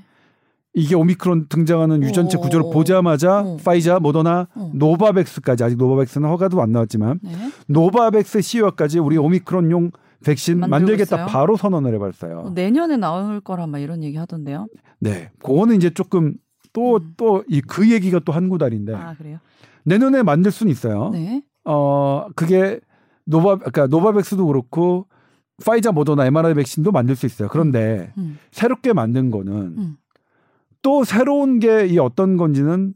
이게 오미크론 등장하는 유전체 구조를 보자마자 오. 화이자, 모더나, 오. 노바백스까지 아직 노바백스는 허가도 안 나왔지만 네. 노바백스 CEO까지 우리 오미크론용 백신 만들겠다 있어요? 바로 선언을 해봤어요. 어, 내년에 나올 거라 막 이런 얘기 하던데요. 네, 그거는 이제 조금 또 또 이그 음. 얘기가 또 한 구달인데. 아 그래요? 내년에 만들 수는 있어요. 네. 어 그게 노바 그러니까 노바백스도 그렇고 화이자, 모더나, mRNA 백신도 만들 수 있어요. 그런데 음. 음. 새롭게 만든 거는 음. 또 새로운 게 이 어떤 건지는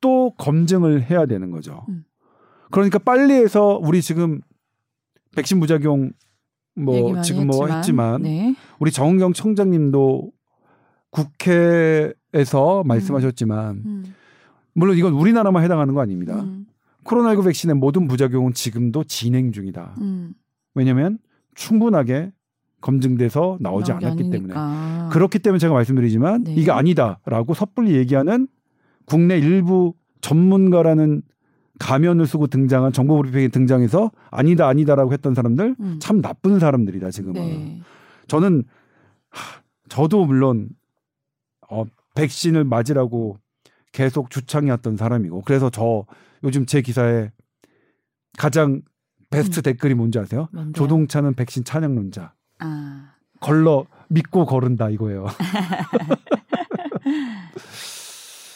또 검증을 해야 되는 거죠. 음. 그러니까 빨리 해서 우리 지금 백신 부작용 뭐 지금 뭐 했지만, 했지만 네. 우리 정은경 청장님도 국회에서 말씀하셨지만 음. 음. 물론 이건 우리나라만 해당하는 거 아닙니다. 음. 코로나19 백신의 모든 부작용은 지금도 진행 중이다. 음. 왜냐하면 충분하게 검증돼서 나오지 않았기 아니니까. 때문에 그렇기 때문에 제가 말씀드리지만 네. 이게 아니다라고 섣불리 얘기하는 국내 일부 전문가라는 가면을 쓰고 등장한 정보 브리핑에 등장해서 아니다 아니다라고 했던 사람들 음. 참 나쁜 사람들이다 지금은 네. 저는 하, 저도 물론 어, 백신을 맞으라고 계속 주창해왔던 사람이고 그래서 저 요즘 제 기사에 가장 베스트 음. 댓글이 뭔지 아세요? 뭔데요? 조동차는 백신 찬양론자. 아. 걸러 믿고 거른다 이거예요.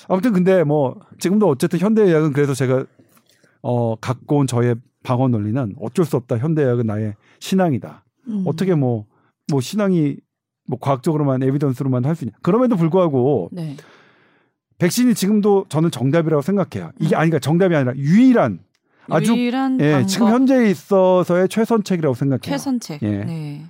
아무튼 근데 뭐 지금도 어쨌든 현대의학은 그래서 제가 어 갖고 온 저의 방어 논리는 어쩔 수 없다. 현대의학은 나의 신앙이다. 음. 어떻게 뭐뭐 뭐 신앙이 뭐 과학적으로만 에비던스로만 할 수 있냐. 그럼에도 불구하고 네. 백신이 지금도 저는 정답이라고 생각해요. 이게 음. 아니까 정답이 아니라 유일한 아주 유일한 예, 지금 현재에 있어서의 최선책이라고 생각해요. 최선책. 예. 네.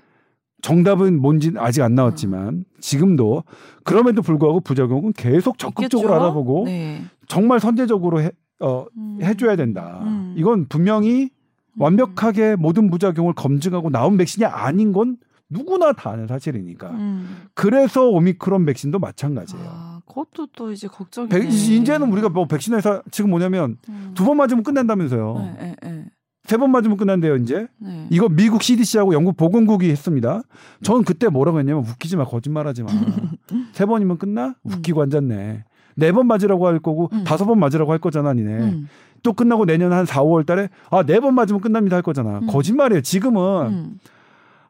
정답은 뭔지 아직 안 나왔지만 음. 지금도 그럼에도 불구하고 부작용은 계속 적극적으로 있겠죠? 알아보고 네. 정말 선제적으로 해, 어, 음. 해줘야 된다. 음. 이건 분명히 음. 완벽하게 모든 부작용을 검증하고 나온 백신이 아닌 건 누구나 다 아는 사실이니까. 음. 그래서 오미크론 백신도 마찬가지예요. 아, 그것도 또 이제 걱정이. 이제는 우리가 뭐 백신 회사 지금 뭐냐면 음. 두번 맞으면 끝낸다면서요. 네, 네, 네. 세번 맞으면 끝난대요 이제. 네. 이거 미국 CDC하고 영국 보건국이 했습니다. 저는 그때 뭐라고 했냐면 웃기지 마 거짓말하지 마. 세 번이면 끝나? 음. 웃기고 앉았네. 네 번 맞으라고 할 거고 음. 다섯 번 맞으라고 할 거잖아 니네. 음. 또 끝나고 내년 한 4, 5월 달에 아 네 번 맞으면 끝납니다 할 거잖아. 음. 거짓말이에요. 지금은 음.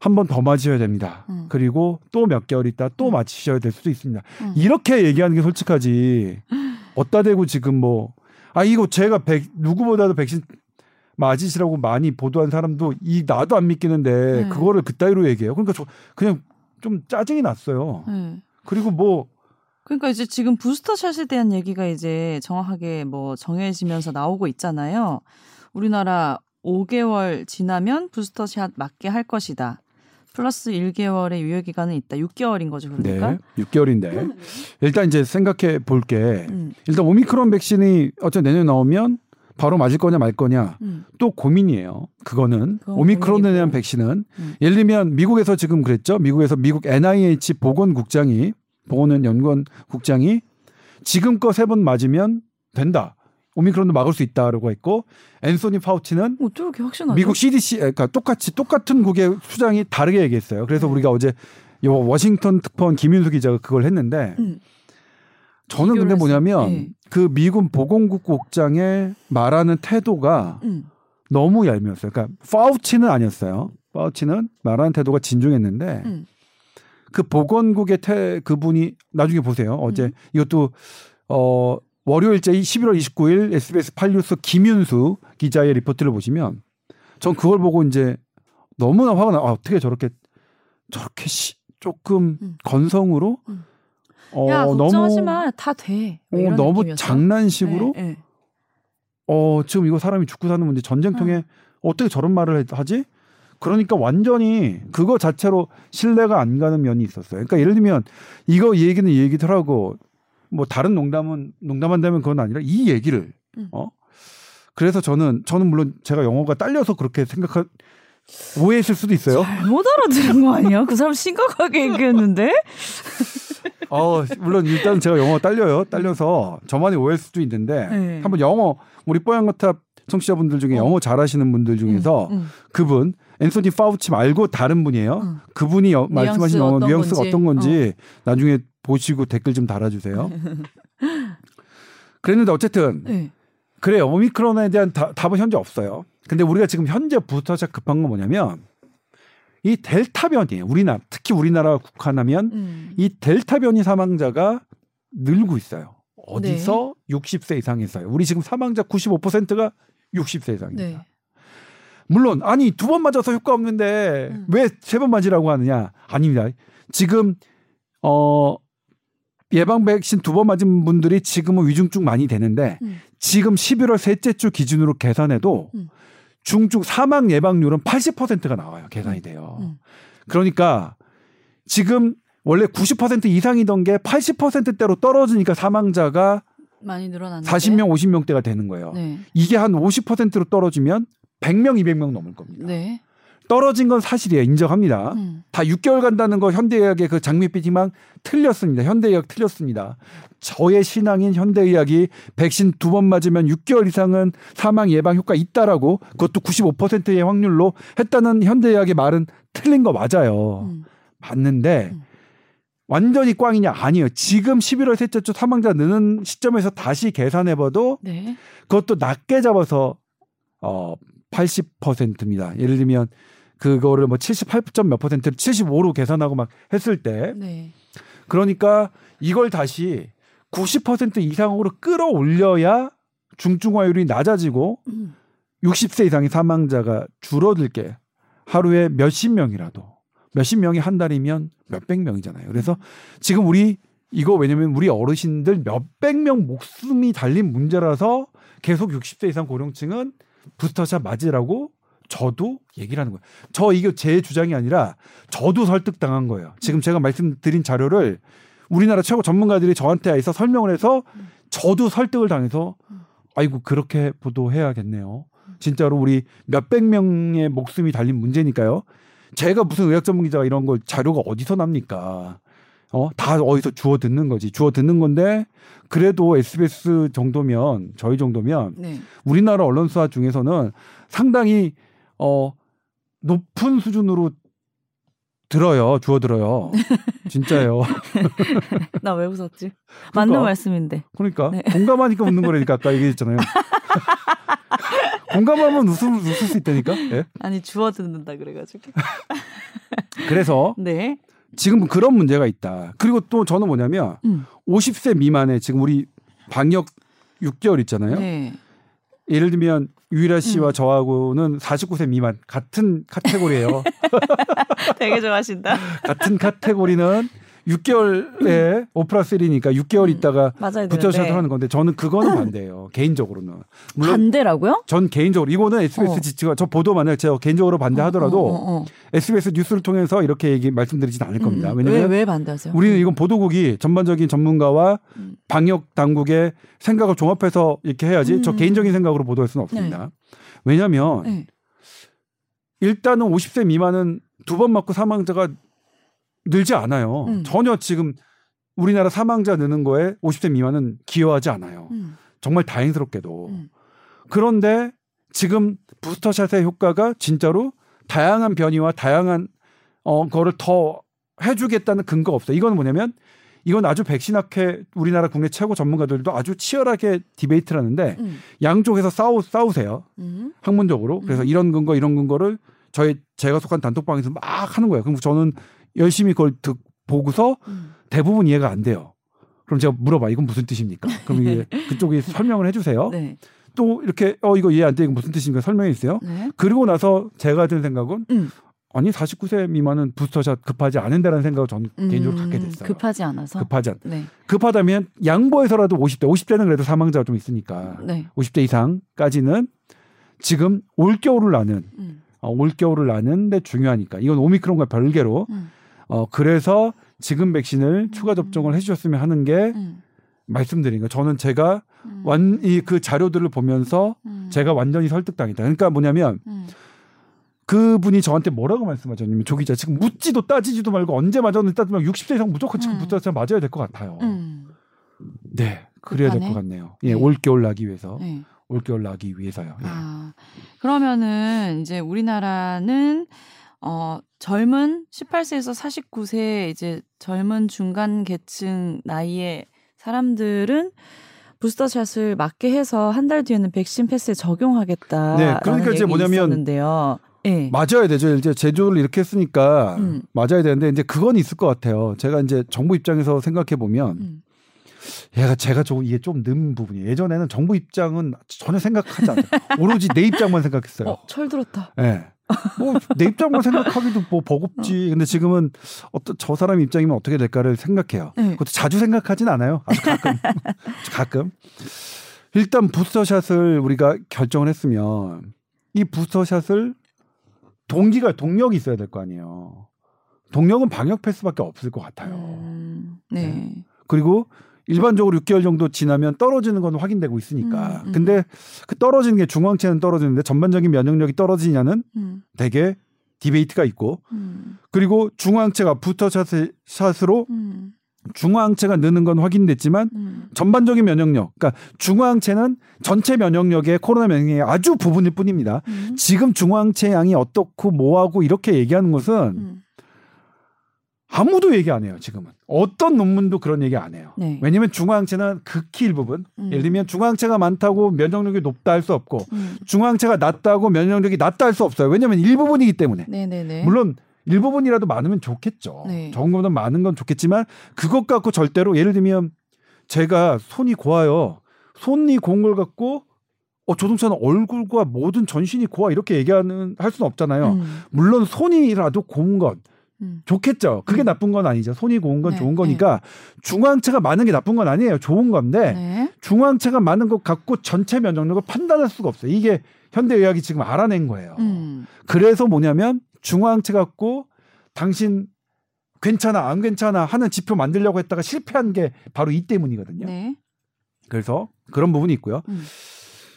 한 번 더 맞으셔야 됩니다. 음. 그리고 또 몇 개월 있다 또 맞으셔야 될 수도 있습니다. 이렇게 얘기하는 게 솔직하지. 어따 대고 지금 뭐 아 이거 제가 백, 누구보다도 백신 맞으시라고 많이 보도한 사람도 이 나도 안 믿기는데 네. 그거를 그따위로 얘기해요. 그러니까 저 그냥 좀 짜증이 났어요. 네. 그리고 뭐 그러니까 이제 지금 부스터샷에 대한 얘기가 이제 정확하게 뭐 정해지면서 나오고 있잖아요. 우리나라 5개월 지나면 부스터샷 맞게 할 것이다. 플러스 1개월의 유효 기간은 있다. 6개월인 거죠, 그러니까. 네, 6개월인데 일단 이제 생각해 볼게. 음. 일단 오미크론 백신이 어차 내년에 나오면 바로 맞을 거냐 말 거냐 음. 또 고민이에요. 그거는 오미크론에 대한 백신은 음. 예를 들면 미국에서 지금 그랬죠. 미국에서 미국 NIH 보건국장이 보건은 연구원 국장이 지금껏 세 번 맞으면 된다. 오미크론도 막을 수 있다라고 했고 앤소니 파우치는 어떻게 확신하죠? 미국 CDC 그러니까 똑같이 똑같은 국의 수장이 다르게 얘기했어요. 그래서 네. 우리가 어제 요 워싱턴 특파원 김윤수 기자가 그걸 했는데 음. 저는 근데 뭐냐면 네. 그 미군 보건국 국장의 말하는 태도가 음. 너무 얄미웠어요. 그러니까 파우치는 아니었어요. 파우치는 말하는 태도가 진중했는데 음. 그 보건국의 태 그분이 나중에 보세요. 어제 음. 이것도 어 월요일째 11월 29일 SBS 8뉴스 김윤수 기자의 리포트를 보시면 전 그걸 보고 이제 너무나 화가 나. 아, 어떻게 저렇게 저렇게 시, 조금 음. 건성으로 음. 어, 야, 걱정하지 마. 다 돼. 어, 너무 느낌이었어? 장난식으로 네, 네. 어, 지금 이거 사람이 죽고 사는 문제 전쟁통에 어. 어떻게 저런 말을 하지? 그러니까 완전히 그거 자체로 신뢰가 안 가는 면이 있었어요. 그러니까 예를 들면 이거 얘기는 얘기더라고. 뭐 다른 농담은 농담한다면 그건 아니라 이 얘기를 음. 어 그래서 저는 저는 물론 제가 영어가 딸려서 그렇게 생각한 오해했을 수도 있어요. 잘못 알아들은 거 아니야? 그 사람 심각하게 얘기했는데. 어 물론 일단 제가 영어 딸려요. 딸려서 저만이 오해할 수도 있는데 네. 한번 영어 우리 뽀얀거탑 청취자분들 중에 어. 영어 잘하시는 분들 중에서 음, 음. 그분 앤소니 파우치 말고 다른 분이에요. 음. 그분이 여, 말씀하신 영어 뉘앙스가 어떤 건지 어. 나중에 보시고 댓글 좀 달아주세요. 그랬는데 어쨌든 네. 그래 오미크론에 대한 다, 답은 현재 없어요. 근데 우리가 지금 현재부터 급한 건 뭐냐면 이 델타 변이 우리나라 특히 우리나라 국한하면 음. 이 델타 변이 사망자가 늘고 있어요. 어디서 네. 60세 이상에서요. 우리 지금 사망자 95%가 60세 이상입니다. 네. 물론 아니 두 번 맞아서 효과 없는데 음. 왜세 번 맞으라고 하느냐? 아닙니다. 지금 어 예방 백신 두 번 맞은 분들이 지금은 위중증 많이 되는데 음. 지금 11월 셋째 주 기준으로 계산해도 음. 중증 사망 예방률은 80%가 나와요. 계산이 돼요. 음. 그러니까 지금 원래 90% 이상이던 게 80%대로 떨어지니까 사망자가 많이 늘어났는데 40명, 50명대가 되는 거예요. 네. 이게 한 50%로 떨어지면 100명, 200명 넘을 겁니다. 네. 떨어진 건 사실이에요. 인정합니다. 음. 다 6개월 간다는 거 현대의학의 그 장밋빛 희망 틀렸습니다. 현대의학 틀렸습니다. 저의 신앙인 현대의학이 백신 두 번 맞으면 6개월 이상은 사망 예방 효과 있다라고 그것도 95%의 확률로 했다는 현대의학의 말은 틀린 거 맞아요. 음. 맞는데 음. 완전히 꽝이냐 아니에요. 지금 11월 셋째 주 사망자 느는 시점에서 다시 계산해봐도 네. 그것도 낮게 잡아서 어 80%입니다. 예를 들면 그거를 뭐 78점 몇 퍼센트, 75로 계산하고 막 했을 때, 네. 그러니까 이걸 다시 90% 이상으로 끌어올려야 중증화율이 낮아지고 음. 60세 이상의 사망자가 줄어들게 하루에 몇십 명이라도 몇십 명이 한 달이면 몇백 명이잖아요. 그래서 지금 우리 이거 왜냐면 우리 어르신들 몇백 명 목숨이 달린 문제라서 계속 60세 이상 고령층은 부스터샷 맞으라고 저도 얘기를 하는 거예요. 저 이게 제 주장이 아니라 저도 설득당한 거예요. 지금 제가 말씀드린 자료를 우리나라 최고 전문가들이 저한테 해서 설명을 해서 저도 설득을 당해서 아이고 그렇게 보도해야겠네요. 진짜로 우리 몇백 명의 목숨이 달린 문제니까요. 제가 무슨 의학 전문 기자가 이런 걸 자료가 어디서 납니까? 어, 다 어디서 주워 듣는 거지. 주워 듣는 건데 그래도 SBS 정도면 저희 정도면 네. 우리나라 언론사 중에서는 상당히 어 높은 수준으로 들어요. 주워 들어요. 진짜예요. 나 왜 웃었지? 그러니까, 맞는 말씀인데. 그러니까 네. 공감하니까 웃는 거라니까 아까 얘기했잖아요. 공감하면 웃을, 웃을 수 있다니까. 네? 아니 주워 듣는다 그래가지고. 그래서 네. 지금 그런 문제가 있다. 그리고 또 저는 뭐냐면 음. 50세 미만에 지금 우리 방역 6개월 있잖아요. 네. 예를 들면 유일아 씨와 음. 저하고는 49세 미만 같은 카테고리예요. 되게 좋아하신다. 같은 카테고리는 6개월에 5 플러스 1이니까 6개월 음, 있다가 붙여서 하는 건데 저는 그거는 반대예요. 개인적으로는. 반대라고요? 전 개인적으로 이거는 SBS 어. 지치가 저 보도 만약 제가 개인적으로 반대하더라도 어, 어, 어, 어. SBS 뉴스를 통해서 이렇게 얘기 말씀드리진 않을 겁니다. 음, 왜냐면 왜, 왜 반대하세요? 우리는 이건 보도국이 전반적인 전문가와 음. 방역 당국의 생각을 종합해서 이렇게 해야지 음. 저 개인적인 생각으로 보도할 수는 없습니다. 네. 왜냐하면 네. 일단은 50세 미만은 두 번 맞고 사망자가 늘지 않아요. 음. 전혀 지금 우리나라 사망자 느는 거에 50세 미만은 기여하지 않아요. 음. 정말 다행스럽게도. 음. 그런데 지금 부스터샷의 효과가 진짜로 다양한 변이와 다양한 어 거를 더 해주겠다는 근거가 없어요. 이건 뭐냐면 이건 아주 백신학회 우리나라 국내 최고 전문가들도 아주 치열하게 디베이트를 하는데 음. 양쪽에서 싸우 싸우세요. 음. 학문적으로. 그래서 음. 이런 근거 이런 근거를 저희 제가 속한 단톡방에서 막 하는 거예요. 그럼 저는 열심히 그걸 듣 보고서 음. 대부분 이해가 안 돼요. 그럼 제가 물어봐. 이건 무슨 뜻입니까? 그럼 이게 그쪽이 설명을 해 주세요. 네. 또 이렇게 어 이거 이해 안 돼. 이거 무슨 뜻인가 설명해 주세요. 네. 그리고 나서 제가 든 생각은 음. 아니 49세 미만은 부스터샷 급하지 않은다라는 생각을 저는 음, 개인적으로 갖게 됐어요. 급하지 않아서. 급하지 않. 네. 급하다면 양보해서라도 50대, 50대는 그래도 사망자가 좀 있으니까 네. 50대 이상까지는 지금 올 겨울을 나는 음. 어, 올 겨울을 나는데 중요하니까 이건 오미크론과 별개로 음. 어 그래서 지금 백신을 추가 접종을 해주셨으면 하는 게 음. 말씀드린 거. 저는 제가 음. 완이 그 자료들을 보면서 음. 제가 완전히 설득당했다. 그러니까 뭐냐면. 그분이 저한테 뭐라고 말씀하셨냐면 조 기자 지금 묻지도 따지지도 말고 언제 맞았는지 따지면 60세 이상 무조건 지금 음. 부터 맞아야 될 것 같아요. 음. 네, 그래야 될 것 같네요. 예, 네. 올겨울 나기 위해서. 네. 올겨울 나기 위해서요. 예. 아, 그러면은 이제 우리나라는 어 젊은 18세에서 49세 이제 젊은 중간 계층 나이의 사람들은 부스터샷을 맞게 해서 한 달 뒤에는 백신 패스에 적용하겠다. 네, 그러니까 이제 뭐냐면 있었는데요. 네. 맞아야 되죠. 이제 제조를 이렇게 했으니까 음. 맞아야 되는데 이제 그건 있을 것 같아요. 제가 이제 정부 입장에서 생각해 보면 음. 얘가 제가 좀 이게 좀 는 부분이 예전에는 정부 입장은 전혀 생각하지 않아요. 오로지 내 입장만 생각했어요. 어, 철 들었다. 예. 네. 뭐 내 입장만 생각하기도 뭐 버겁지. 어. 근데 지금은 어떤 저 사람 입장이면 어떻게 될까를 생각해요. 네. 그것도 자주 생각하진 않아요. 아주 가끔. 가끔. 일단 부스터샷을 우리가 결정을 했으면 이 부스터샷을 동기가 동력이 있어야 될 거 아니에요. 동력은 방역 패스밖에 없을 것 같아요. 음, 네. 네. 그리고 일반적으로 6개월 정도 지나면 떨어지는 건 확인되고 있으니까. 음, 음. 근데 그 떨어지는 게 중앙체는 떨어지는데 전반적인 면역력이 떨어지냐는 음. 되게 디베이트가 있고 음. 그리고 중앙체가 부터샷으로 음. 중앙체가 느는 건 확인됐지만 음. 전반적인 면역력, 그러니까 중앙체는 전체 면역력의 코로나 면역력의 아주 부분일 뿐입니다. 음. 지금 중앙체 양이 어떻고 뭐하고 이렇게 얘기하는 것은 음. 아무도 얘기 안 해요. 지금은 어떤 논문도 그런 얘기 안 해요. 네. 왜냐하면 중앙체는 극히 일부분. 음. 예를 들면 중앙체가 많다고 면역력이 높다 할 수 없고 음. 중앙체가 낮다고 면역력이 낮다 할 수 없어요. 왜냐하면 일부분이기 때문에. 네네네. 물론 일부분이라도 많으면 좋겠죠. 네. 적은 것보다 많은 건 좋겠지만 그것 갖고 절대로 예를 들면 제가 손이 고와요. 손이 고운 걸 갖고 어 조동찬은 얼굴과 모든 전신이 고와 이렇게 얘기하는 할 수는 없잖아요. 음. 물론 손이라도 고운 것 음. 좋겠죠. 그게 음. 나쁜 건 아니죠. 손이 고운 건 네, 좋은 거니까 네. 중앙체가 많은 게 나쁜 건 아니에요. 좋은 건데 네. 중앙체가 많은 것 갖고 전체 면역력을 판단할 수가 없어요. 이게 현대의학이 지금 알아낸 거예요. 음. 그래서 뭐냐면 중앙체 갖고 당신 괜찮아 안 괜찮아 하는 지표 만들려고 했다가 실패한 게 바로 이 때문이거든요. 네. 그래서 그런 부분이 있고요.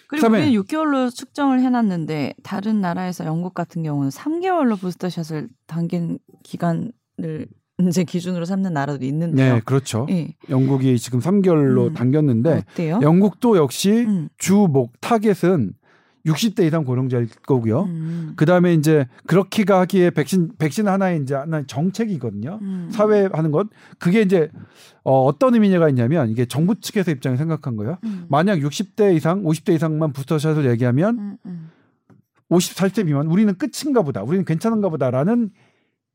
음. 그리고 우리는 6개월로 측정을 해놨는데 다른 나라에서 영국 같은 경우는 3개월로 부스터샷을 당긴 기간을 이제 기준으로 삼는 나라도 있는데요. 네, 그렇죠. 네. 영국이 지금 3개월로 음, 당겼는데 어때요? 영국도 역시 음. 주목 target은 60대 이상 고령자일 거고요. 음. 그다음에 이제 그렇게가 하기에 백신 백신 하나의 이제 하나 정책이거든요. 음. 사회 하는 것 그게 이제 어, 어떤 의미가 있냐면 이게 정부 측에서 입장에 생각한 거예요. 음. 만약 60대 이상, 50대 이상만 부스터샷을 얘기하면 음, 54세 음. 미만 우리는 끝인가 보다. 우리는 괜찮은가 보다라는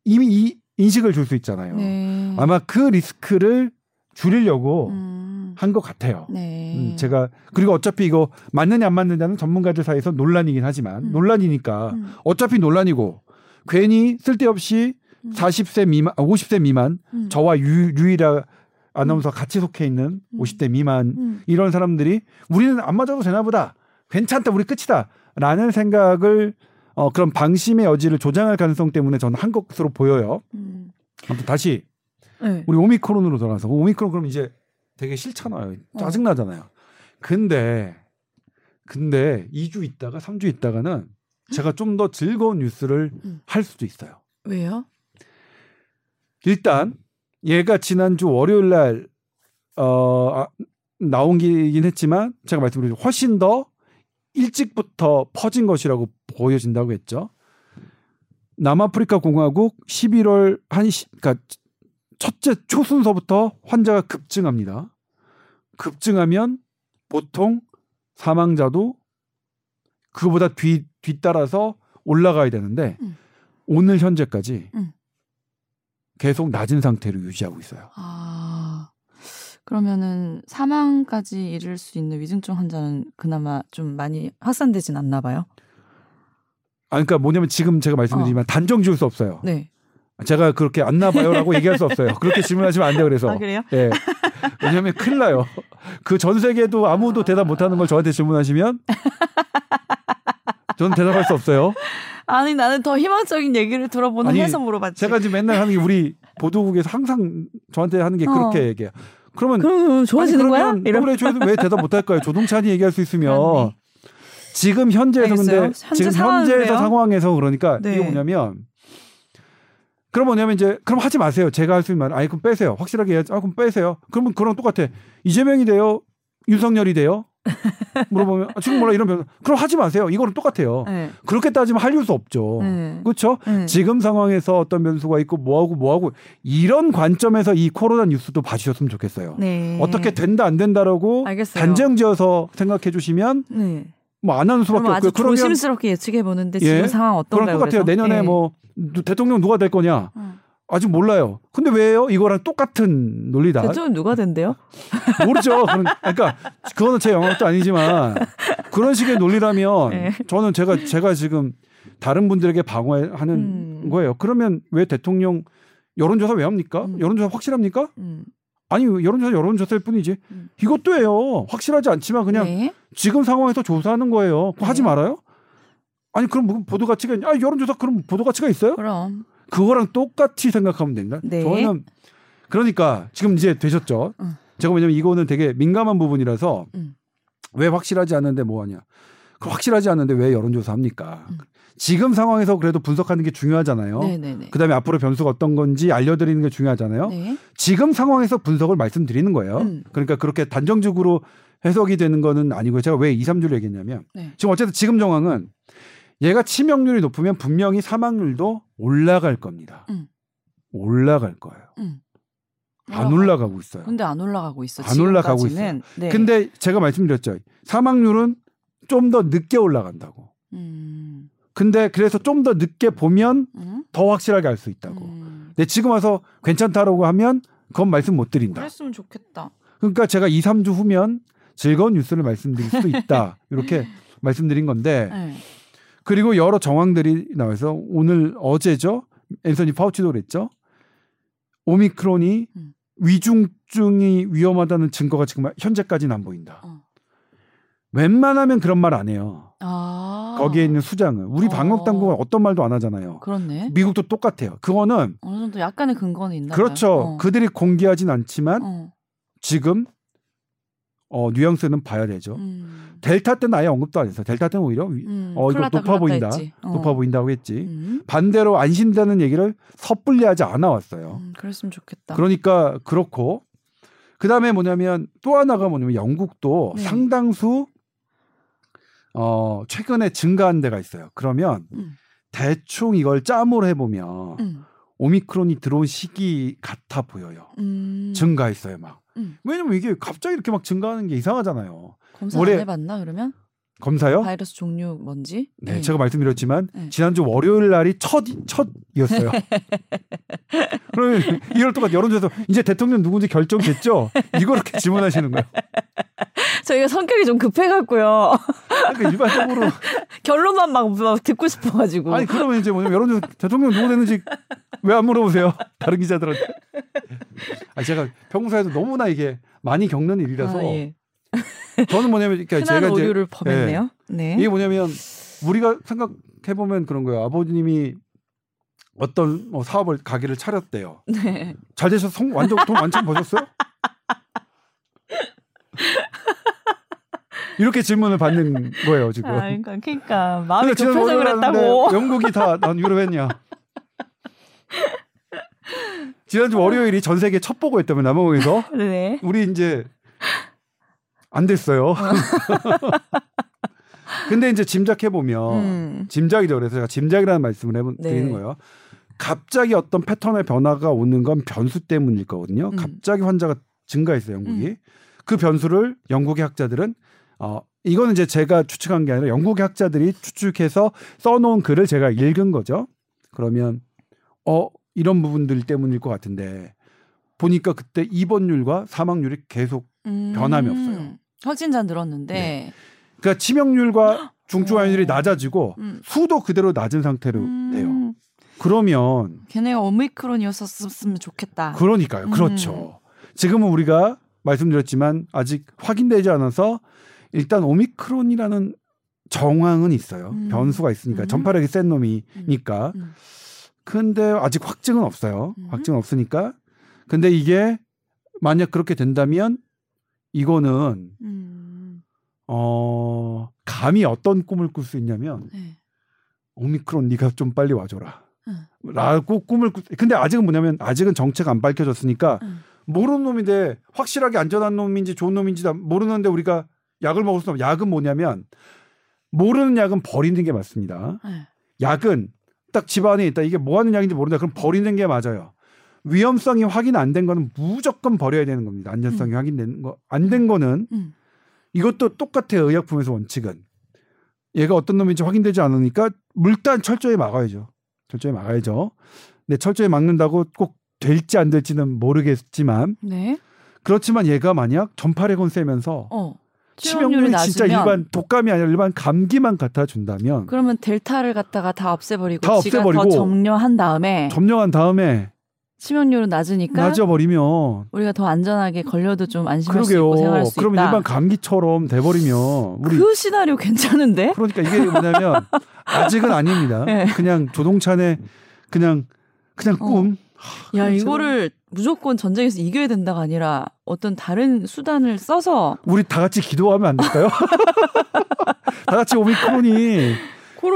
이미 이 인식을 줄 수 있잖아요. 네. 아마 그 리스크를 줄이려고 음. 한 것 같아요. 네. 음, 제가 그리고 어차피 이거 맞느냐 안 맞느냐는 전문가들 사이에서 논란이긴 하지만 음. 논란이니까 음. 어차피 논란이고 괜히 쓸데없이 음. 40세 미만, 50세 미만 음. 저와 유, 유일아 아나운서 같이 속해 있는 50대 음. 미만 이런 사람들이 우리는 안 맞아도 되나 보다. 괜찮다. 우리 끝이다. 라는 생각을 어, 그런 방심의 여지를 조장할 가능성 때문에 저는 한 것으로 보여요. 아무튼 다시 네. 우리 오미크론으로 돌아가서 오미크론 그럼 이제 되게 싫잖아요. 어. 짜증나잖아요. 근데 근데 2주 있다가 3주 있다가는 제가 좀 더 즐거운 뉴스를 음. 할 수도 있어요. 왜요? 일단 얘가 지난주 월요일 날 어, 아, 나온긴 했지만 제가 말씀드린 훨씬 더 일찍부터 퍼진 것이라고 보여진다고 했죠. 남아프리카 공화국 11월 한 시, 그러니까 첫째 초순서부터 환자가 급증합니다. 급증하면 보통 사망자도 그거보다 뒤 뒤따라서 올라가야 되는데 음. 오늘 현재까지 음. 계속 낮은 상태로 유지하고 있어요. 아. 그러면은 사망까지 이를 수 있는 위중증 환자는 그나마 좀 많이 확산되진 않나 봐요. 아 그러니까 뭐냐면 지금 제가 말씀드리지만 어. 단정 지을 수 없어요. 네. 제가 그렇게 안 나봐요라고 얘기할 수 없어요. 그렇게 질문하시면 안 돼요. 그래서. 아, 그래요? 예. 왜냐하면 큰일 나요. 그 전 세계도 아무도 대답 못하는 걸 저한테 질문하시면 저는 대답할 수 없어요. 아니 나는 더 희망적인 얘기를 들어보는 아니, 해서 물어봤지. 제가 지금 맨날 하는 게 우리 보도국에서 항상 저한테 하는 게 그렇게 어. 얘기해요. 그러면 그럼 좋아지는 거야? WHO에도 왜 대답 못 할까요? 조동찬이 얘기할 수 있으면 그렇네. 지금 현재에서 알겠어요? 근데 현재 지금 현재에서 상황에서 그러니까 네. 이게 뭐냐면 그럼 뭐냐면 이제 그럼 하지 마세요. 제가 할 수 있는 말 아니 그럼 빼세요. 확실하게 해야지. 아 그럼 빼세요. 그러면 그런 똑같아. 이재명이 돼요. 윤석열이 돼요. 물어보면 아, 지금 몰라 이러면 그럼 하지 마세요. 이거는 똑같아요. 네. 그렇게 따지면 할수 없죠. 네. 그렇죠? 네. 지금 상황에서 어떤 변수가 있고 뭐하고 뭐하고 이런 관점에서 이 코로나 뉴스도 봐주셨으면 좋겠어요. 네. 어떻게 된다 안 된다라고 단정 지어서 생각해 주시면 네. 뭐 안 하는 수밖에 없고요. 그러면 조심스럽게 예측해 보는데 지금 예? 상황 어떤가요? 그럴 것 같아요. 내년에 예. 뭐 대통령 누가 될 거냐? 음. 아직 몰라요. 근데 왜요? 이거랑 똑같은 논리다. 대통령 누가 된대요? 모르죠. 그러니까 그거는 제 영역도 아니지만 그런 식의 논리라면 네. 저는 제가 제가 지금 다른 분들에게 방어하는 음. 거예요. 그러면 왜 대통령 여론조사 왜 합니까? 음. 여론조사 확실합니까? 음. 아니 여론조사 여론조사일 뿐이지. 음. 이것도 해요. 확실하지 않지만 그냥 네. 지금 상황에서 조사하는 거예요. 네. 하지 말아요? 아니 그럼 뭐 보도 가치가 있냐? 아 여론조사 그럼 보도 가치가 있어요? 그럼. 그거랑 똑같이 생각하면 된다. 네. 저는 그러니까 지금 이제 되셨죠. 음. 제가 왜냐면 이거는 되게 민감한 부분이라서 음. 왜 확실하지 않은데 뭐 하냐. 그 확실하지 않은데 왜 여론조사 합니까? 음. 지금 상황에서 그래도 분석하는 게 중요하잖아요. 네네네. 그다음에 앞으로 변수가 어떤 건지 알려드리는 게 중요하잖아요. 네. 지금 상황에서 분석을 말씀드리는 거예요. 음. 그러니까 그렇게 단정적으로 해석이 되는 거는 아니고요. 제가 왜 2, 3주를 얘기했냐면 네. 지금 어쨌든 지금 정황은 얘가 치명률이 높으면 분명히 사망률도 올라갈 겁니다. 음. 올라갈 거예요. 음. 안 올라가고 있어요. 근데 안 올라가고 있어. 안 올라가고 있어요. 네. 근데 제가 말씀드렸죠. 사망률은 좀 더 늦게 올라간다고. 음. 근데 그래서 좀 더 늦게 보면 음? 더 확실하게 알 수 있다고. 음. 근데 지금 와서 괜찮다라고 하면 그건 말씀 못 드린다. 그랬으면 좋겠다. 그러니까 제가 2, 3주 후면 즐거운 뉴스를 말씀드릴 수도 있다. 이렇게 말씀드린 건데 네. 그리고 여러 정황들이 나와서 오늘 어제죠. 앤서니 파우치도 그랬죠. 오미크론이 음. 위중증이 위험하다는 증거가 지금 현재까지는 안 보인다. 어. 웬만하면 그런 말 안 해요. 아. 거기에 있는 수장은 우리 방역 어. 당국은 어떤 말도 안 하잖아요. 그렇네. 미국도 똑같아요. 그거는 어느 정도 약간의 근거는 있나 그렇죠. 어. 그들이 공개하진 않지만 어. 지금 어 뉘앙스는 봐야 되죠. 음. 델타 때는 아예 언급도 안 했어. 델타 때는 오히려 음, 어 이거 클라다, 높아 보인다, 어. 높아 보인다고 했지. 음. 반대로 안심되는 얘기를 섣불리하지 않아 왔어요. 음, 그랬으면 좋겠다. 그러니까 그렇고 그 다음에 뭐냐면 또 하나가 뭐냐면 영국도 네. 상당수 어 최근에 증가한 데가 있어요. 그러면 음. 대충 이걸 짬으로 해보면 음. 오미크론이 들어온 시기 같아 보여요. 음. 증가했어요, 막. 음. 왜냐면 이게 갑자기 이렇게 막 증가하는 게 이상하잖아요. 검사 올해... 안 해봤나 그러면? 검사요? 바이러스 종류 뭔지? 네, 네. 제가 말씀드렸지만 네. 지난주 월요일 날이 첫 첫이었어요. 그러면 이럴 동안 여론조사 이제 대통령 누군지 결정됐죠? 이거 이렇게 질문하시는 거예요. 저희가 성격이 좀 급해갖고요. 그러니까 일반적으로 결론만 막, 막 듣고 싶어가지고. 아니 그러면 이제 뭐냐면 여론조사 대통령 누구 되는지 왜 안 물어보세요? 다른 기자들한테. 아 제가 평소에도 너무나 이게 많이 겪는 일이라서. 아, 예. 저는 뭐냐면 그러니까 제가 오류를 범했네요. 네. 네. 이게 뭐냐면 우리가 생각해 보면 그런 거예요. 아버님이 어떤 뭐 사업을 가게를 차렸대요. 네. 잘 되셔서 성 완전 돈 완전 버셨어요? 이렇게 질문을 받는 거예요 지금. 아, 그러니까, 그러니까 마음이 급해서 그랬다고. 영국이 다 난 유럽했냐? 지난주 월요일이 전 세계 첫 보고였다면 남아공에서 네. 우리 이제 안 됐어요. 근데 이제 짐작해 보면 음. 짐작이죠. 그래서 제가 짐작이라는 말씀을 해본 네. 드리는 거예요. 갑자기 어떤 패턴의 변화가 오는 건 변수 때문일 거거든요. 음. 갑자기 환자가 증가했어요, 영국이. 음. 그 변수를 영국의 학자들은 어 이거는 이제 제가 추측한 게 아니라 영국의 학자들이 추측해서 써놓은 글을 제가 읽은 거죠. 그러면 어 이런 부분들 때문일 것 같은데 보니까 그때 입원율과 사망률이 계속 음. 변함이 없어요. 확진자 늘었는데. 네. 그러니까 치명률과 중증 환율이 어. 낮아지고 음. 수도 그대로 낮은 상태로 음. 돼요. 그러면 걔네가 오미크론이었었으면 좋겠다. 그러니까요. 그렇죠. 음. 지금은 우리가 말씀드렸지만 아직 확인되지 않아서 일단 오미크론이라는 정황은 있어요. 음. 변수가 있으니까 음. 전파력이 센 놈이니까. 음. 음. 근데 아직 확증은 없어요. 음. 확증은 없으니까. 근데 이게 만약 그렇게 된다면 이거는 음. 어 감히 어떤 꿈을 꿀 수 있냐면 네. 오미크론 네가 좀 빨리 와줘라. 라고 꿈을 꾸 근데 아직은 뭐냐면 아직은 정체가 안 밝혀졌으니까 모르는 놈인데 확실하게 안전한 놈인지 좋은 놈인지 다 모르는데 우리가 약을 먹을 수 없는 약은 뭐냐면 모르는 약은 버리는 게 맞습니다. 네. 약은 딱 집안에 있다. 이게 뭐 하는 약인지 모른다. 그럼 버리는 게 맞아요. 위험성이 확인 안 된 거는 무조건 버려야 되는 겁니다. 안전성이 음. 확인된 거. 안 된 거는 음. 이것도 똑같아요. 의약품에서 원칙은. 얘가 어떤 놈인지 확인되지 않으니까 물단 철저히 막아야죠. 철저히 막아야죠. 근데 철저히 막는다고 꼭 될지 안 될지는 모르겠지만 네. 그렇지만 얘가 만약 전파력은 세면서 어. 치명률이 진짜 일반 독감이 아니라 일반 감기만 갖다 준다면 그러면 델타를 갖다가 다 없애버리고 다 없애버리고 점령한 다음에 점령한 다음에 치명률은 낮으니까 낮아버리면 우리가 더 안전하게 걸려도 좀 안심할 그러게요. 수 있고 생활할 수 그러면 있다. 일반 감기처럼 돼버리면 우리 그 시나리오 괜찮은데? 그러니까 이게 뭐냐면 아직은 아닙니다. 네. 그냥 조동찬의 그냥 그냥 어. 꿈. 어. 야 이거를 무조건 전쟁에서 이겨야 된다가 아니라 어떤 다른 수단을 써서 우리 다 같이 기도하면 안 될까요? 다 같이 오미크론이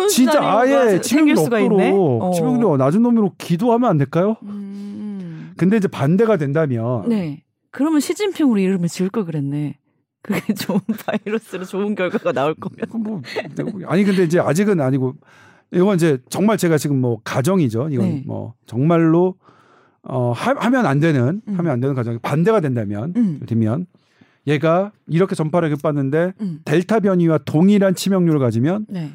진짜 아예 치명률 없도록 어. 치명률 낮은 놈으로 기도하면 안 될까요? 음. 근데 이제 반대가 된다면 네. 그러면 시진핑으로 이름을 지을 걸 그랬네. 그게 좋은 바이러스로 좋은 결과가 나올 거면. 뭐, 아니 근데 이제 아직은 아니고 이건 이제 정말 제가 지금 뭐 가정이죠. 이건 네. 뭐 정말로 어 하, 면안 되는 음. 하면 안 되는 가정이 반대가 된다면 음. 되면 얘가 이렇게 전파력을 빠는데 음. 델타 변이와 동일한 치명률을 가지면 네.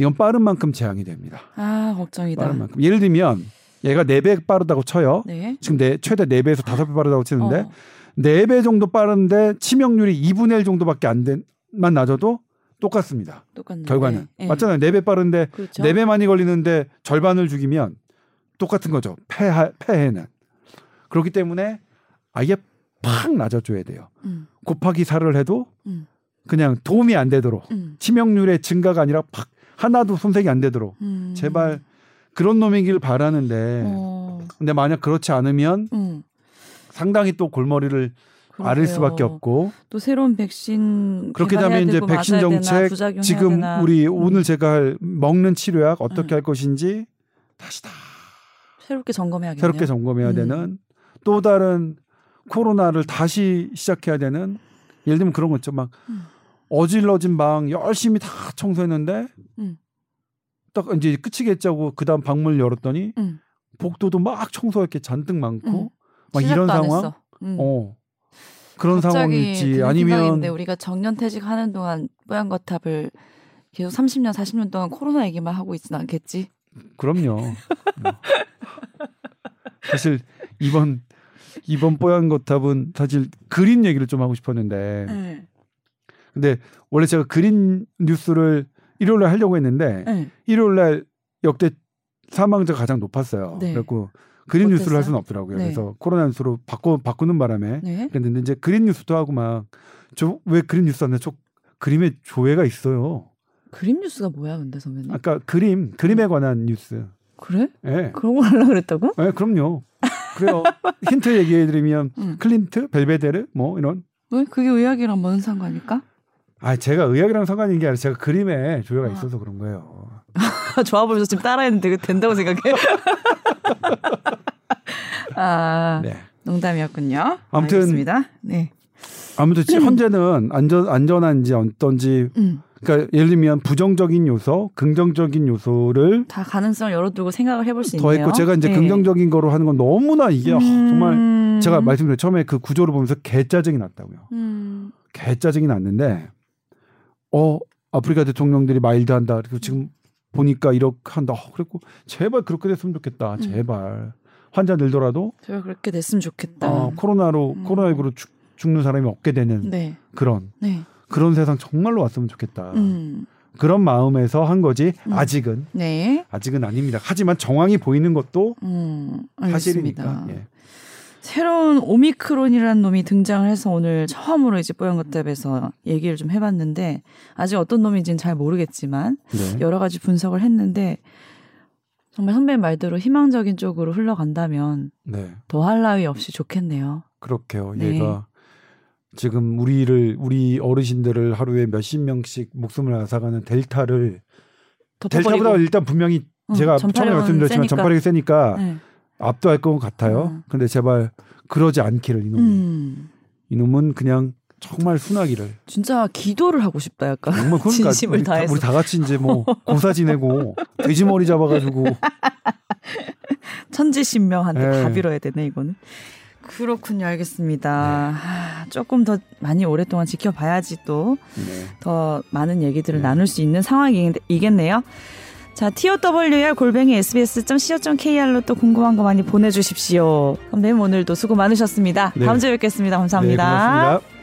이건 빠른 만큼 재앙이 됩니다. 아 걱정이다. 빠른 만큼. 예를 들면 얘가 4배 빠르다고 쳐요. 네. 지금 내 최대 4배에서 5배 빠르다고 치는데 어. 4배 정도 빠른데 치명률이 2분의 1 정도밖에 안 된만 낮아도 똑같습니다. 똑같네. 결과는 네. 맞잖아요. 4배 빠른데 그렇죠. 4배 많이 걸리는데 절반을 죽이면 똑같은 거죠. 폐하, 폐해는. 그렇기 때문에 아예 팍 낮아줘야 돼요. 음. 곱하기 4를 해도 음. 그냥 도움이 안 되도록 음. 치명률의 증가가 아니라 팍 하나도 손색이 안 되도록 음. 제발 그런 놈이길 바라는데 어. 근데 만약 그렇지 않으면 음. 상당히 또 골머리를. 앓을 수밖에 없고 또 새로운 백신 그렇게 되면 이제 백신 정책 지금 우리 음. 오늘 제가 할 먹는 치료약 어떻게 할 것인지 다시 다 새롭게 점검해야겠네요. 새롭게 점검해야 음. 되는 또 다른 코로나를 다시 시작해야 되는 예를 들면 그런 거 있죠. 막 음. 어질러진 방 열심히 다 청소했는데 음. 딱 이제 끝이겠자고 그다음 방문을 열었더니 음. 복도도 막 청소할 게 잔뜩 많고 음. 막 이런 상황. 음. 어. 그런 상황이 있지. 아니면 우리가 정년 퇴직하는 동안 뽀얀거탑을 계속 30년 40년 동안 코로나 얘기만 하고 있진 않겠지. 그럼요. 사실 이번 이번 뽀얀 거탑은 사실 그림 얘기를 좀 하고 싶었는데 네. 근데 원래 제가 그림 뉴스를 일요일에 하려고 했는데 네. 일요일 날 역대 사망자가 가장 높았어요. 네. 그래갖고 그림? 뉴스를 할 수는 없더라고요. 네. 그래서 코로나 뉴스로 바꿔 바꾸는 바람에 네. 그랬는데 이제 그림 뉴스도 하고 막 저 왜 그림 뉴스 하냐? 저 그림에 조예가 있어요. 그림 뉴스가 뭐야, 근데 선배님? 아까 그림 그림에 관한 뉴스. 그래? 네. 그런 거 하려고 그랬다고? 네, 그럼요. 그래요. 힌트 얘기해드리면 응. 클림트, 벨베데르 뭐 이런. 왜? 그게 의학이랑 뭔 상관일까? 아, 제가 의학이랑 상관인 게 아니라 제가 그림에 조예가 아. 있어서 그런 거예요. 좋아 보여서 지금 따라했는데 된다고 생각해? 아, 네. 농담이었군요. 아무튼 알겠습니다. 네. 아무튼 음. 현재는 안전 안전한지 어떤지 음. 그러니까 예를 들면 부정적인 요소, 긍정적인 요소를 다 가능성을 열어두고 생각을 해볼 수 있네요. 더했고 제가 이제 네. 긍정적인 거로 하는 건 너무나 이게 음... 정말 제가 말씀드린 처음에 그 구조를 보면서 개 짜증이 났다고요. 음... 개짜증이 났는데 어 아프리카 대통령들이 마일드한다. 그리고 지금 보니까 이렇게 한다. 어, 그랬고 제발 그렇게 됐으면 좋겠다. 음. 제발 환자 늘더라도 제발 그렇게 됐으면 좋겠다. 어, 코로나로 음. 코로나19로 죽, 죽는 사람이 없게 되는 네. 그런 네. 그런 세상 정말로 왔으면 좋겠다. 음. 그런 마음에서 한 거지 음. 아직은 네. 아직은 아닙니다. 하지만 정황이 보이는 것도 음, 사실이니까. 예. 새로운 오미크론이라는 놈이 등장을 해서 오늘 처음으로 이제 뽀얀거탑에서 얘기를 좀 해봤는데 아직 어떤 놈인지는 잘 모르겠지만 네. 여러 가지 분석을 했는데 정말 선배님 말대로 희망적인 쪽으로 흘러간다면 네. 더할 나위 없이 좋겠네요. 그렇게요. 네. 얘가 지금 우리를 우리 어르신들을 하루에 몇십 명씩 목숨을 앗아가는 델타를 델타보다 일단 분명히 응, 제가 처음에 말씀드렸지만 전파력이 세니까 네. 압도할 것 같아요. 음. 근데 제발 그러지 않기를 이놈. 음. 이놈은 그냥 정말 순하기를. 진짜 기도를 하고 싶다 약간. 정말 그러니까 진심을 우리, 다해서. 우리 다 같이 이제 뭐 고사 지내고 돼지 머리 잡아가지고 천지신명한테 네. 다 빌어야 되네 이거는. 그렇군요, 알겠습니다. 네. 아, 조금 더 많이 오랫동안 지켜봐야지 또더 네. 많은 얘기들을 네. 나눌 수 있는 상황이겠네요. 자, TOWR 골뱅이 sbs.co.kr로 또 궁금한 거 많이 보내주십시오. 선배님 오늘도 수고 많으셨습니다. 네. 다음 주에 뵙겠습니다. 감사합니다. 네, 고맙습니다.